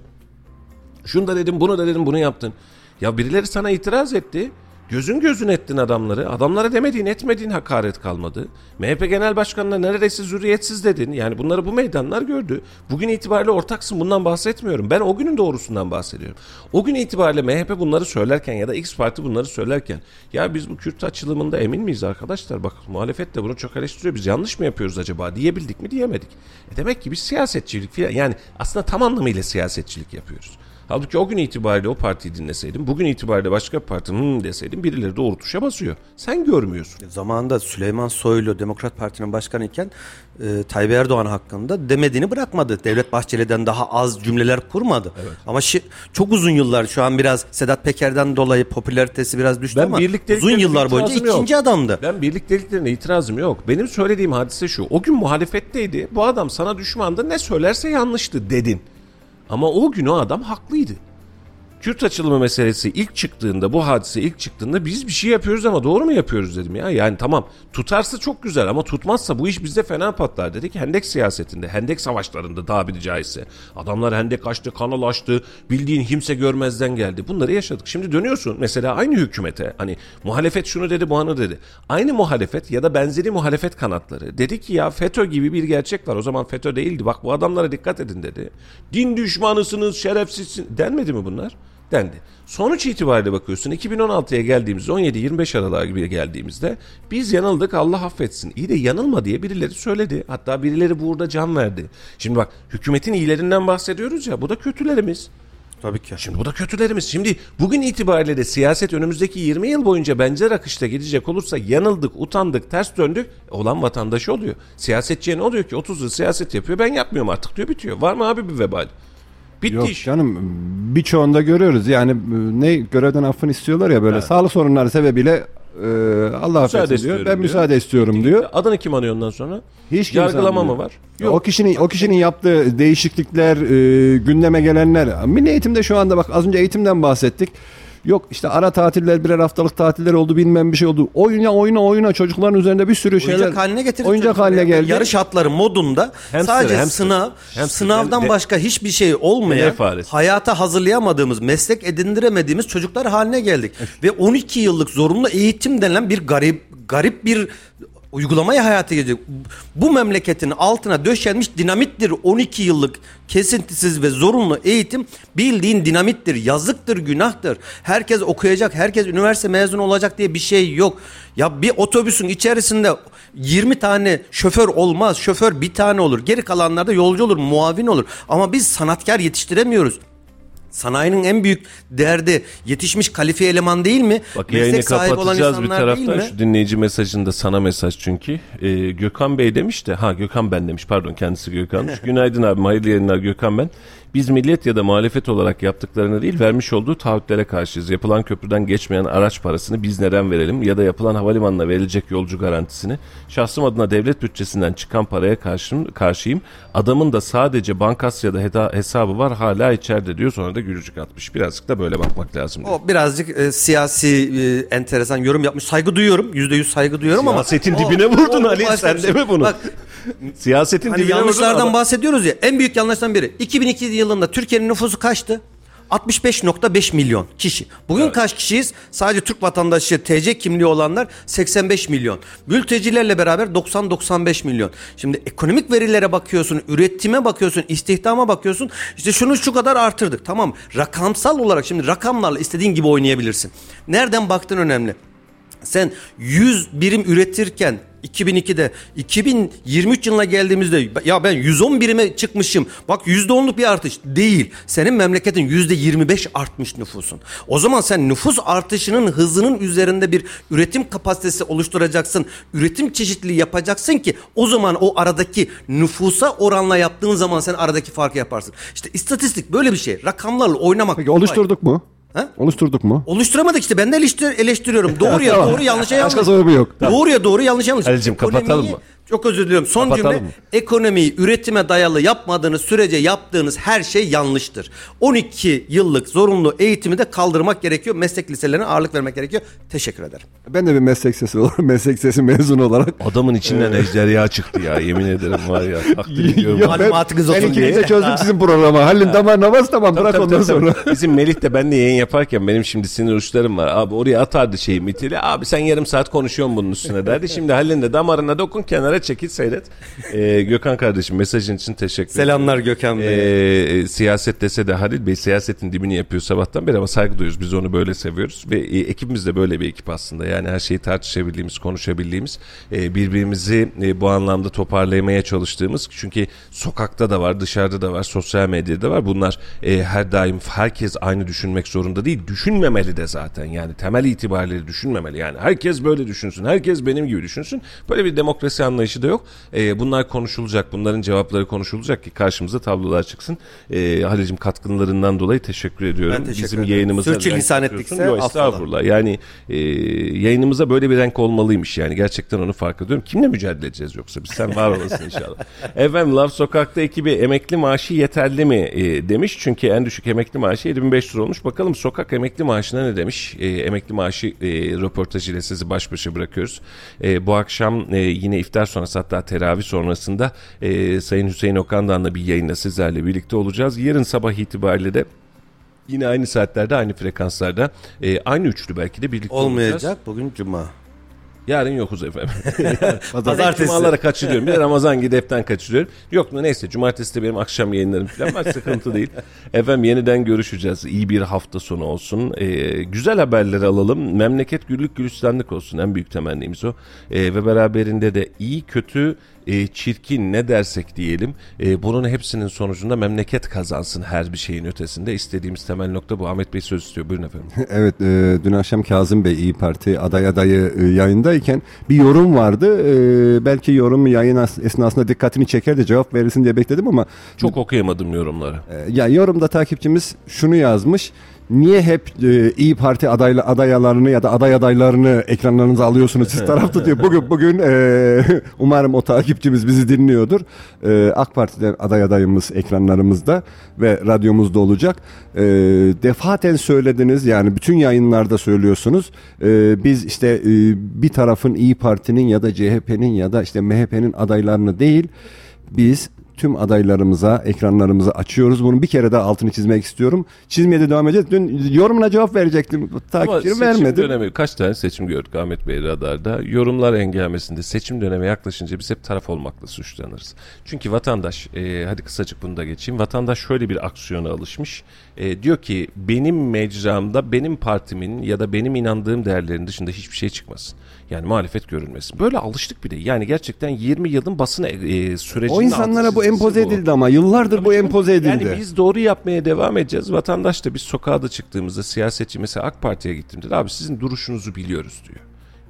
S1: Şunu da dedim, bunu da dedim, bunu yaptın. Ya birileri sana itiraz etti. Gözün gözün ettin adamları. Adamlara demediğin etmediğin hakaret kalmadı. MHP Genel Başkanı'na neredeyse zürriyetsiz dedin. Yani bunları bu meydanlar gördü. Bugün itibariyle ortaksın bundan bahsetmiyorum. Ben o günün doğrusundan bahsediyorum. O gün itibariyle MHP bunları söylerken ya da X Parti bunları söylerken ya biz bu Kürt açılımında emin miyiz arkadaşlar? Bak muhalefet de bunu çok eleştiriyor. Biz yanlış mı yapıyoruz acaba diyebildik mi diyemedik. E demek ki biz siyasetçilik filan yani aslında tam anlamıyla siyasetçilik yapıyoruz. Halbuki o gün itibariyle o partiyi dinleseydim, bugün itibariyle başka bir parti hmm deseydim birileri doğru tuşa basıyor. Sen görmüyorsun.
S2: Zamanında Süleyman Soylu Demokrat Parti'nin başkanı iken e, Tayyip Erdoğan hakkında demediğini bırakmadı. Devlet Bahçeli'den daha az cümleler kurmadı. Ama şi- çok uzun yıllar şu an biraz Sedat Peker'den dolayı popülaritesi biraz düştü
S1: Ben
S2: ama uzun yıllar boyunca
S1: yok.
S2: ikinci adamdı.
S1: Ben birlikteliklerine itirazım yok. Benim söylediğim hadise şu. O gün muhalefetteydi. Bu adam sana düşmandı. Ne söylerse yanlıştı dedin. Ama o gün o adam haklıydı. Kürt açılımı meselesi ilk çıktığında, bu hadise ilk çıktığında biz bir şey yapıyoruz ama doğru mu yapıyoruz dedim ya. Yani tamam tutarsa çok güzel ama tutmazsa bu iş bizde fena patlar dedik. Hendek siyasetinde, hendek savaşlarında tabiri caizse. Adamlar hendek açtı, kanal açtı, bildiğin kimse görmezden geldi. Bunları yaşadık. Şimdi dönüyorsun mesela aynı hükümete hani muhalefet şunu dedi, bu anı dedi. Aynı muhalefet ya da benzeri muhalefet kanatları dedi ki ya FETÖ gibi bir gerçek var. O zaman FETÖ değildi. Bak bu adamlara dikkat edin dedi. Din düşmanısınız, şerefsizsiniz denmedi mi bunlar? Dendi. Sonuç itibariyle bakıyorsun 2016'ya geldiğimizde 17-25 Aralık'a gibi geldiğimizde biz yanıldık Allah affetsin. İyi de yanılma diye birileri söyledi. Hatta birileri burada can verdi. Şimdi bak hükümetin iyilerinden bahsediyoruz ya bu da kötülerimiz.
S2: Tabii ki.
S1: Şimdi bu da kötülerimiz. Şimdi bugün itibariyle de siyaset önümüzdeki 20 yıl boyunca benzer akışta gidecek olursa yanıldık, utandık, ters döndük e, olan vatandaşı oluyor. Siyasetçiye ne oluyor ki 30 yıl siyaset yapıyor ben yapmıyorum artık diyor bitiyor. Var mı abi bir vebal? Bitti
S3: Yok
S1: iş.
S3: canım birçoğunda görüyoruz yani e, ne görevden affını istiyorlar ya böyle sağlık sorunları sebebiyle e, Allah affetsin diyor. Ben
S1: diyor.
S3: müsaade istiyorum diyor.
S1: Adını kim anıyor ondan sonra?
S3: Hiç
S1: Yargılama mı var?
S3: O kişinin o kişinin yaptığı değişiklikler, e, gündeme gelenler. Milli eğitimde şu anda bak az önce eğitimden bahsettik. Yok işte ara tatiller birer haftalık tatiller oldu bilmem bir şey oldu. Oyuna oyuna oyuna çocukların üzerinde bir sürü şeyler.
S2: Oyuncak haline getirdi.
S3: Oyuncak haline geldi.
S2: Yarış atları modunda
S1: Hamster,
S2: sadece
S1: hamster.
S2: sınav,
S1: Hamster.
S2: sınavdan
S1: De-
S2: başka hiçbir şey olmayan, hayata hazırlayamadığımız, meslek edindiremediğimiz çocuklar haline geldik. Ve 12 yıllık zorunlu eğitim denilen bir garip garip bir uygulamayı hayata geçirdik. Bu memleketin altına döşenmiş dinamittir 12 yıllık kesintisiz ve zorunlu eğitim bildiğin dinamittir. Yazıktır, günahtır. Herkes okuyacak, herkes üniversite mezunu olacak diye bir şey yok. Ya bir otobüsün içerisinde 20 tane şoför olmaz. Şoför bir tane olur. Geri kalanlarda yolcu olur, muavin olur. Ama biz sanatkar yetiştiremiyoruz. Sanayinin en büyük derdi yetişmiş kalifiye eleman değil mi?
S1: Bak yayını
S2: Meslek sahibi olan
S1: kapatacağız bir
S2: insanlar değil
S1: taraftan. Şu dinleyici mesajında sana mesaj çünkü. Ee, Gökhan Bey demiş de ha Gökhan ben demiş pardon kendisi Gökhan'mış. (laughs) Günaydın abi hayırlı yayınlar Gökhan ben. Biz millet ya da muhalefet olarak yaptıklarına değil vermiş olduğu taahhütlere karşıyız. Yapılan köprüden geçmeyen araç parasını biz neden verelim ya da yapılan havalimanına verilecek yolcu garantisini şahsım adına devlet bütçesinden çıkan paraya karşı, karşıyım. Adamın da sadece Bankasya'da hesabı var hala içeride diyor sonra da gülücük atmış. Birazcık da böyle bakmak lazım. diyor.
S2: O birazcık e, siyasi e, enteresan yorum yapmış. Saygı duyuyorum. Yüzde yüz saygı duyuyorum ama.
S1: Siyasetin
S2: o-
S1: dibine vurdun
S2: o
S1: Ali,
S2: başka
S1: sen
S2: bir şey.
S1: deme bunu.
S2: Bak
S1: Siyasetin
S2: hani
S1: dibine vurdun
S2: yanlışlardan bahsediyoruz ya. En büyük yanlıştan biri. 2002 yılında Türkiye'nin nüfusu kaçtı? 65.5 milyon kişi. Bugün kaç kişiyiz? Sadece Türk vatandaşı TC kimliği olanlar 85 milyon. Mültecilerle beraber 90-95 milyon. Şimdi ekonomik verilere bakıyorsun, üretime bakıyorsun, istihdama bakıyorsun. İşte şunu şu kadar artırdık. Tamam. Rakamsal olarak şimdi rakamlarla istediğin gibi oynayabilirsin. Nereden baktın önemli. Sen 100 birim üretirken 2002'de 2023 yılına geldiğimizde ya ben 110 birime çıkmışım. Bak %10'luk bir artış değil. Senin memleketin %25 artmış nüfusun. O zaman sen nüfus artışının hızının üzerinde bir üretim kapasitesi oluşturacaksın. Üretim çeşitliliği yapacaksın ki o zaman o aradaki nüfusa oranla yaptığın zaman sen aradaki farkı yaparsın. İşte istatistik böyle bir şey. Rakamlarla oynamak.
S3: Peki oluşturduk mu?
S2: Ha?
S3: Oluşturduk mu?
S2: Oluşturamadık işte ben de eleştir, eleştiriyorum. Doğruya (laughs)
S3: Tamam.
S2: doğru yanlışa yanlış.
S3: Başka soru mu yok?
S2: Doğruya doğru yanlış yanlış.
S1: Halicim, kapatalım mı?
S2: Çok özür diliyorum. Son
S1: Kapatalım
S2: cümle
S1: mı?
S2: ekonomiyi üretime dayalı yapmadığınız sürece yaptığınız her şey yanlıştır. 12 yıllık zorunlu eğitimi de kaldırmak gerekiyor. Meslek liselerine ağırlık vermek gerekiyor. Teşekkür ederim.
S3: Ben de bir meslek sesi (laughs) olarak, meslek sesi mezunu olarak.
S1: Adamın içinden ejderha çıktı ya yemin ederim var ya. (laughs) Takdir ediyorum.
S3: Ya
S2: Malumatınız
S3: ben,
S2: olsun
S3: ben ikiniz
S2: diye.
S3: de çözdüm sizin programı. Halin damar namaz tamam bırak
S1: Tabii,
S3: ondan
S1: tabii, tabii.
S3: sonra.
S1: Bizim Melih de benle yayın yaparken benim şimdi sinir uçlarım var. Abi oraya atardı şeyi mitili. Abi sen yarım saat konuşuyorsun bunun üstüne derdi. Şimdi Halil'in de damarına dokun kenara çekil seyret. (laughs) Ee, Gökhan kardeşim mesajın için teşekkür ederim.
S2: Selamlar Gökhan Bey.
S1: Ee, siyaset dese de Halil Bey siyasetin dibini yapıyor sabahtan beri ama saygı duyuyoruz. Biz onu böyle seviyoruz ve e, ekibimiz de böyle bir ekip aslında. Yani her şeyi tartışabildiğimiz, konuşabildiğimiz, e, birbirimizi e, bu anlamda toparlamaya çalıştığımız. Çünkü sokakta da var, dışarıda da var, sosyal medyada da var. Bunlar e, her daim herkes aynı düşünmek zorunda değil. Düşünmemeli de zaten. Yani temel itibariyle düşünmemeli. Yani herkes böyle düşünsün. Herkes benim gibi düşünsün. Böyle bir demokrasi anlayışı da yok. E, bunlar konuşulacak. Bunların cevapları konuşulacak ki karşımıza tablolar çıksın. E, Halil'cim katkılarından dolayı teşekkür ediyorum.
S2: Ben teşekkür
S1: Bizim
S2: ederim.
S1: yayınımıza
S2: Sürçülisan ettikse affola.
S1: estağfurullah. Yani e, yayınımıza böyle bir renk olmalıymış yani. Gerçekten onu fark ediyorum. Kimle mücadele edeceğiz yoksa biz? Sen var olasın inşallah. (laughs) Efendim Love Sokak'ta ekibi emekli maaşı yeterli mi e, demiş. Çünkü en düşük emekli maaşı 7500 lira olmuş. Bakalım sokak emekli maaşına ne demiş? E, emekli maaşı e, röportajıyla sizi baş başa bırakıyoruz. E, bu akşam e, yine iftar sonrası hatta teravih sonrasında e, Sayın Hüseyin Okan'dan bir yayınla sizlerle birlikte olacağız. Yarın sabah itibariyle de Yine aynı saatlerde, aynı frekanslarda, e, aynı üçlü belki de birlikte olacağız.
S2: Olmayacak. Bugün cuma.
S1: Yarın yokuz efendim. (laughs)
S2: Pazartesi.
S1: Cumalara kaçırıyorum. Bir de Ramazan gideften kaçırıyorum. Yok mu neyse cumartesi de benim akşam yayınlarım falan var sıkıntı değil. (laughs) Efendim yeniden görüşeceğiz. İyi bir hafta sonu olsun. Ee, güzel haberleri alalım. Memleket güllük gülistanlık olsun. En büyük temennimiz o. Ee, ve beraberinde de iyi kötü e, çirkin ne dersek diyelim e, bunun hepsinin sonucunda memleket kazansın her bir şeyin ötesinde. istediğimiz temel nokta bu. Ahmet Bey söz istiyor. Buyurun efendim. (laughs)
S3: Evet e, dün akşam Kazım Bey İyi Parti aday adayı e, yayındayken bir yorum vardı. E, belki yorum yayın as- esnasında dikkatini çeker de cevap verirsin diye bekledim ama
S1: Çok okuyamadım yorumları.
S3: e, ya yorumda takipçimiz şunu yazmış. Niye hep e, İyi Parti adayla adaylarını ya da aday adaylarını ekranlarınıza alıyorsunuz siz taraf tutuyor. Bugün bugün e, (laughs) umarım o takipçimiz bizi dinliyordur. E, AK Parti'de aday adayımız ekranlarımızda ve radyomuzda olacak. E, defaten söylediniz yani bütün yayınlarda söylüyorsunuz. E, biz işte e, bir tarafın İyi Parti'nin ya da CHP'nin ya da işte MHP'nin adaylarını değil biz tüm adaylarımıza ekranlarımızı açıyoruz. Bunun bir kere daha altını çizmek istiyorum. Çizmeye de devam edeceğiz. Dün yorumuna cevap verecektim.
S1: Seçim
S3: vermedim.
S1: dönemi kaç tane seçim gördük Ahmet Bey radarda. Yorumlar engelmesinde seçim dönemi yaklaşınca biz hep taraf olmakla suçlanırız. Çünkü vatandaş e, hadi kısacık bunu da geçeyim. Vatandaş şöyle bir aksiyona alışmış. E, diyor ki benim mecramda benim partimin ya da benim inandığım değerlerin dışında hiçbir şey çıkmasın. Yani muhalefet görülmesin. Böyle alıştık bir de. Yani gerçekten 20 yılın basın e, sürecinde
S3: O insanlara bu empoze edildi ama yıllardır bu empoze edildi.
S1: yani biz doğru yapmaya devam edeceğiz. Vatandaş da biz sokağa da çıktığımızda siyasetçi mesela AK Parti'ye gittiğimde de abi sizin duruşunuzu biliyoruz diyor.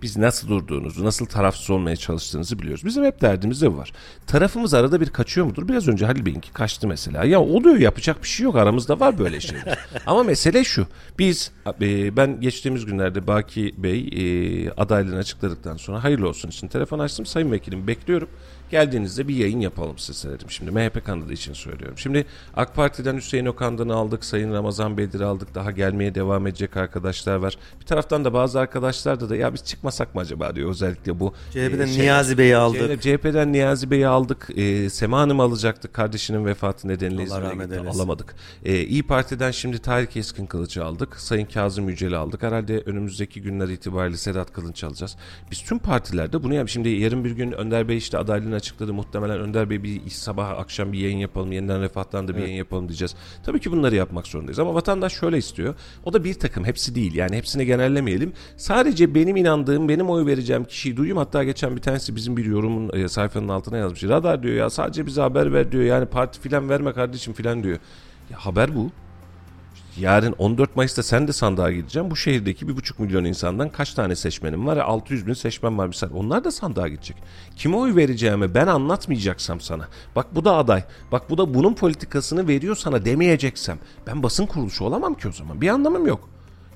S1: Biz nasıl durduğunuzu, nasıl tarafsız olmaya çalıştığınızı biliyoruz. Bizim hep derdimiz de var. Tarafımız arada bir kaçıyor mudur? Biraz önce Halil Bey'inki kaçtı mesela. Ya oluyor yapacak bir şey yok. Aramızda var böyle şeyler. (laughs) Ama mesele şu. Biz e, ben geçtiğimiz günlerde Baki Bey e, adaylığını açıkladıktan sonra hayırlı olsun için telefon açtım. Sayın Vekilim bekliyorum. Geldiğinizde bir yayın yapalım size dedim. Şimdi MHP kanalı için söylüyorum. Şimdi AK Parti'den Hüseyin Okan'dan aldık. Sayın Ramazan Bedir'i aldık. Daha gelmeye devam edecek arkadaşlar var. Bir taraftan da bazı arkadaşlar da da ya biz çıkmasak mı acaba diyor. Özellikle bu.
S2: CHP'den
S1: e, şey-
S2: Niyazi Bey'i aldık.
S1: CHP'den Niyazi Bey'i aldık. E, Sema Hanım'ı alacaktık. Kardeşinin vefatı nedeniyle İzmir'e. Alamadık. E, İyi Parti'den şimdi Tahir Keskin Kılıç'ı aldık. Sayın Kazım Yücel'i aldık. Herhalde önümüzdeki günler itibariyle Sedat Kılınç alacağız. Biz tüm partilerde bunu yap. Şimdi yarın bir gün Önder Bey işte adaylığını açıkladı. Muhtemelen Önder Bey bir sabah akşam bir yayın yapalım. Yeniden Refah'tan da bir yayın yapalım diyeceğiz. Tabii ki bunları yapmak zorundayız. Ama vatandaş şöyle istiyor. O da bir takım. Hepsi değil. Yani hepsini genellemeyelim. Sadece benim inandığım, benim oy vereceğim kişiyi duyayım. Hatta geçen bir tanesi bizim bir yorumun e, sayfanın altına yazmış. Radar diyor ya sadece bize haber ver diyor. Yani parti filan verme kardeşim filan diyor. Ya haber bu. Yarın 14 Mayıs'ta sen de sandığa gideceksin. Bu şehirdeki bir buçuk milyon insandan kaç tane seçmenim var? 600 bin seçmen var misal. Onlar da sandığa gidecek. Kime oy vereceğimi ben anlatmayacaksam sana. Bak bu da aday. Bak bu da bunun politikasını veriyor sana demeyeceksem. Ben basın kuruluşu olamam ki o zaman. Bir anlamım yok.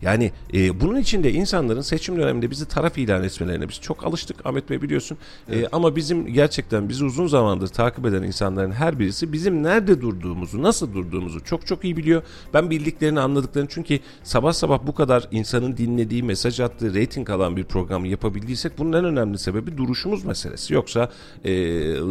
S1: Yani e, bunun için de insanların seçim döneminde bizi taraf ilan etmelerine biz çok alıştık Ahmet Bey biliyorsun. E, ama bizim gerçekten bizi uzun zamandır takip eden insanların her birisi bizim nerede durduğumuzu, nasıl durduğumuzu çok çok iyi biliyor. Ben bildiklerini, anladıklarını çünkü sabah sabah bu kadar insanın dinlediği, mesaj attığı, reyting alan bir programı yapabildiysek bunun en önemli sebebi duruşumuz meselesi. Yoksa e,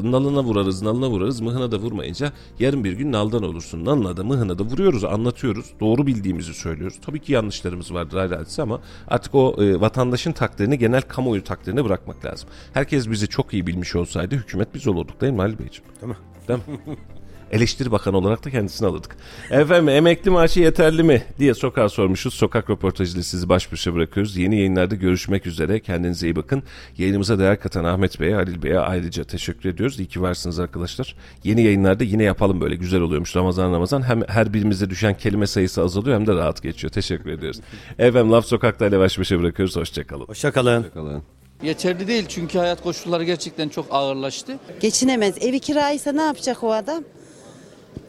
S1: nalına vurarız, nalına vurarız, mıhına da vurmayınca yarın bir gün naldan olursun. Nalına da mıhına da vuruyoruz, anlatıyoruz. Doğru bildiğimizi söylüyoruz. Tabii ki yanlışlarımız vardır ayrı hadise ama artık o e, vatandaşın takdirini genel kamuoyu takdirine bırakmak lazım. Herkes bizi çok iyi bilmiş olsaydı hükümet biz olurduk değil mi Halil Beyciğim?
S2: Değil mi?
S1: Değil mi? (laughs) Eleştiri Bakanı olarak da kendisini alırdık. Efendim emekli maaşı yeterli mi diye sokağa sormuşuz. Sokak röportajıyla sizi baş başa bırakıyoruz. Yeni yayınlarda görüşmek üzere. Kendinize iyi bakın. Yayınımıza değer katan Ahmet Bey'e, Halil Bey'e ayrıca teşekkür ediyoruz. İyi ki varsınız arkadaşlar. Yeni yayınlarda yine yapalım böyle güzel oluyormuş Ramazan Ramazan. Hem her birimize düşen kelime sayısı azalıyor hem de rahat geçiyor. Teşekkür ediyoruz. Efendim Laf Sokak'ta ile baş başa bırakıyoruz. Hoşçakalın.
S2: Hoşçakalın.
S3: Bakalım.
S4: Yeterli değil çünkü hayat koşulları gerçekten çok ağırlaştı.
S5: Geçinemez. Evi kiraysa ne yapacak o adam?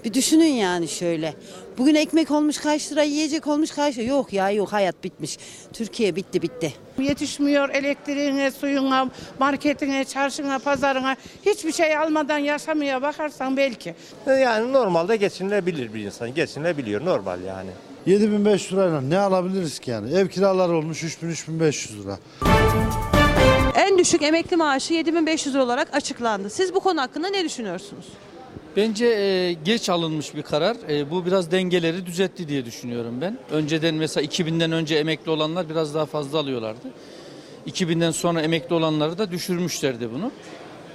S5: Bir düşünün yani şöyle. Bugün ekmek olmuş kaç lira, yiyecek olmuş kaç lira. Yok ya yok hayat bitmiş. Türkiye bitti bitti.
S6: Yetişmiyor elektriğine, suyuna, marketine, çarşına, pazarına hiçbir şey almadan yaşamaya bakarsan belki.
S7: Yani normalde geçinilebilir bir insan. Geçinilebiliyor normal yani.
S8: 7500 lirayla ne alabiliriz ki yani? Ev kiraları olmuş 3000-3500 lira.
S9: En düşük emekli maaşı 7500 lira olarak açıklandı. Siz bu konu hakkında ne düşünüyorsunuz?
S10: Bence e, geç alınmış bir karar. E, bu biraz dengeleri düzeltti diye düşünüyorum ben. Önceden mesela 2000'den önce emekli olanlar biraz daha fazla alıyorlardı. 2000'den sonra emekli olanları da düşürmüşlerdi bunu.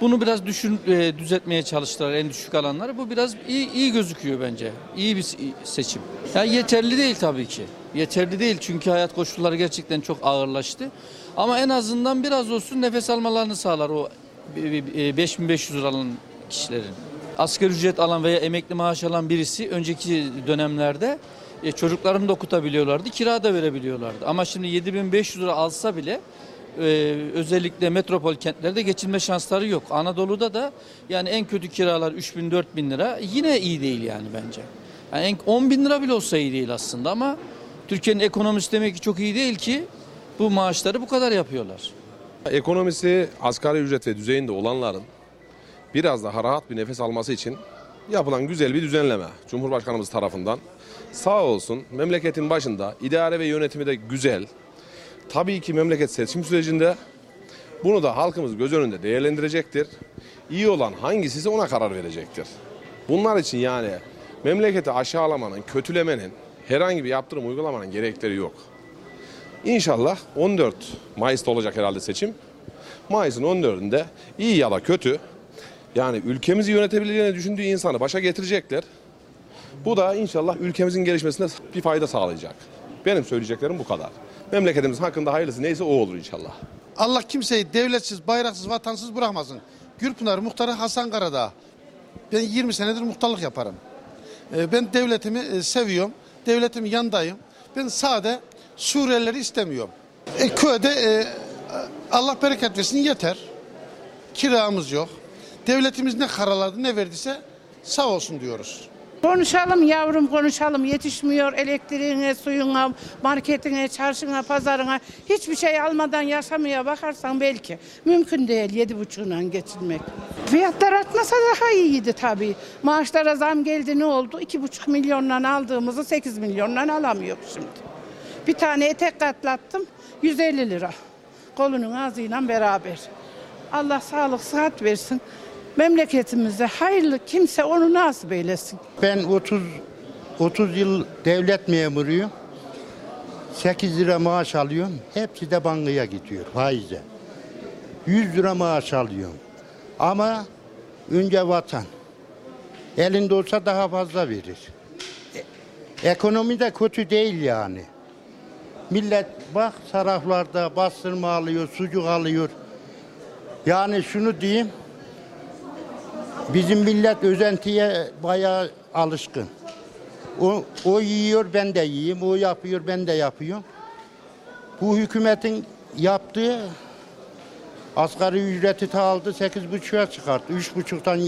S10: Bunu biraz düşün, e, düzeltmeye çalıştılar en düşük alanları. Bu biraz iyi, iyi gözüküyor bence. İyi bir seçim. Yani yeterli değil tabii ki. Yeterli değil çünkü hayat koşulları gerçekten çok ağırlaştı. Ama en azından biraz olsun nefes almalarını sağlar o e, 5500 lira alan kişilerin asgari ücret alan veya emekli maaş alan birisi önceki dönemlerde e, çocuklarını da okutabiliyorlardı, kira da verebiliyorlardı. Ama şimdi 7500 lira alsa bile e, özellikle metropol kentlerde geçinme şansları yok. Anadolu'da da yani en kötü kiralar 3000 4000 lira yine iyi değil yani bence. Yani en, 10 bin lira bile olsa iyi değil aslında ama Türkiye'nin ekonomisi demek ki çok iyi değil ki bu maaşları bu kadar yapıyorlar.
S11: Ekonomisi asgari ücret ve düzeyinde olanların biraz daha rahat bir nefes alması için yapılan güzel bir düzenleme Cumhurbaşkanımız tarafından. Sağ olsun memleketin başında idare ve yönetimi de güzel. Tabii ki memleket seçim sürecinde bunu da halkımız göz önünde değerlendirecektir. İyi olan hangisi ona karar verecektir. Bunlar için yani memleketi aşağılamanın, kötülemenin, herhangi bir yaptırım uygulamanın gerekleri yok. İnşallah 14 Mayıs'ta olacak herhalde seçim. Mayıs'ın 14'ünde iyi ya da kötü yani ülkemizi yönetebileceğini düşündüğü insanı başa getirecekler. Bu da inşallah ülkemizin gelişmesine bir fayda sağlayacak. Benim söyleyeceklerim bu kadar. Memleketimiz hakkında hayırlısı neyse o olur inşallah.
S8: Allah kimseyi devletsiz, bayraksız, vatansız bırakmasın. Gürpınar Muhtarı Hasan Karadağ. Ben 20 senedir muhtarlık yaparım. Ee, Ben devletimi e, seviyorum. Devletimin yanındayım. Ben sade Suriyelileri istemiyorum. E, köyde e, Allah bereket versin yeter. Kiramız yok. Devletimiz ne karaladı ne verdiyse sağ olsun diyoruz.
S6: Konuşalım yavrum konuşalım yetişmiyor elektriğine, suyuna, marketine, çarşına, pazarına hiçbir şey almadan yaşamaya bakarsan belki mümkün değil yedi buçuğuna geçinmek. Fiyatlar artmasa daha iyiydi tabii. Maaşlara zam geldi ne oldu? İki buçuk milyondan aldığımızı sekiz milyondan alamıyor şimdi. Bir tane etek katlattım 150 lira. Kolunun ağzıyla beraber. Allah sağlık sıhhat versin. Memleketimize hayırlı kimse onu nasip eylesin.
S12: Ben 30 30 yıl devlet memuruyum. 8 lira maaş alıyorum. Hepsi de bankaya gidiyor faize. 100 lira maaş alıyorum. Ama önce vatan. Elinde olsa daha fazla verir. E- Ekonomi de kötü değil yani. Millet bak saraflarda bastırma alıyor, sucuk alıyor. Yani şunu diyeyim. Bizim millet özentiye bayağı alışkın. O, o yiyor ben de yiyeyim, o yapıyor ben de yapıyorum. Bu hükümetin yaptığı asgari ücreti ta aldı sekiz buçuğa çıkarttı. Üç buçuktan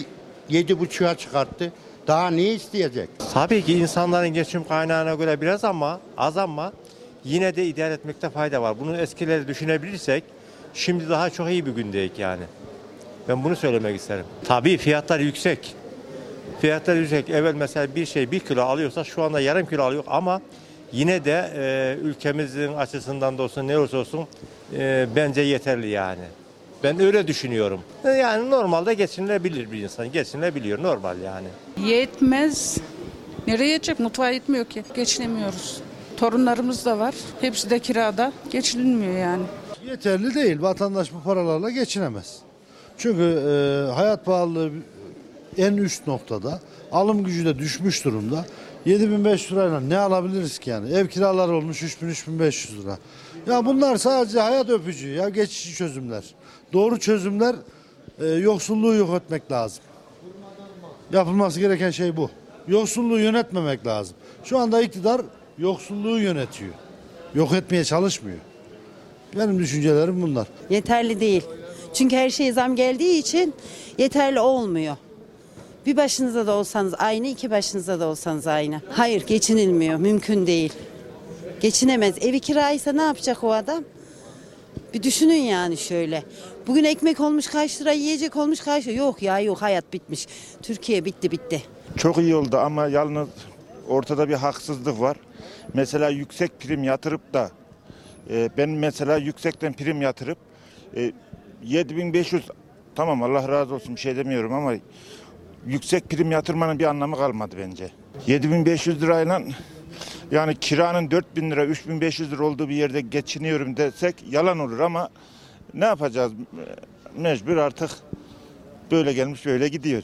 S12: yedi buçuğa çıkarttı. Daha ne isteyecek?
S7: Tabii ki insanların geçim kaynağına göre biraz ama az ama yine de idare etmekte fayda var. Bunu eskileri düşünebilirsek şimdi daha çok iyi bir gündeyiz yani. Ben bunu söylemek isterim. Tabii fiyatlar yüksek. Fiyatlar yüksek. Evvel mesela bir şey bir kilo alıyorsa şu anda yarım kilo alıyor ama yine de e, ülkemizin açısından da olsun ne olursa olsun e, bence yeterli yani. Ben öyle düşünüyorum. Yani normalde geçinilebilir bir insan. Geçinilebiliyor normal yani.
S13: Yetmez. Nereye yetecek? Mutfağa yetmiyor ki. Geçinemiyoruz. Torunlarımız da var. Hepsi de kirada. Geçinilmiyor yani.
S14: Yeterli değil. Vatandaş bu paralarla geçinemez. Çünkü e, hayat pahalılığı en üst noktada. Alım gücü de düşmüş durumda. 7500 lirayla ne alabiliriz ki yani? Ev kiraları olmuş 3000-3500 lira. Ya bunlar sadece hayat öpücüğü ya geçici çözümler. Doğru çözümler e, yoksulluğu yok etmek lazım. Yapılması gereken şey bu. Yoksulluğu yönetmemek lazım. Şu anda iktidar yoksulluğu yönetiyor. Yok etmeye çalışmıyor. Benim düşüncelerim bunlar.
S5: Yeterli değil. Çünkü her şeye zam geldiği için yeterli olmuyor. Bir başınıza da olsanız aynı, iki başınıza da olsanız aynı. Hayır geçinilmiyor, mümkün değil. Geçinemez. Evi kiraysa ne yapacak o adam? Bir düşünün yani şöyle. Bugün ekmek olmuş kaç lira, yiyecek olmuş kaç lira. Yok ya yok hayat bitmiş. Türkiye bitti bitti.
S15: Çok iyi oldu ama yalnız ortada bir haksızlık var. Mesela yüksek prim yatırıp da e, ben mesela yüksekten prim yatırıp e, 7500 tamam Allah razı olsun bir şey demiyorum ama yüksek prim yatırmanın bir anlamı kalmadı bence. 7500 lirayla yani kiranın 4000 lira 3500 lira olduğu bir yerde geçiniyorum desek yalan olur ama ne yapacağız? Mecbur artık böyle gelmiş böyle gidiyor.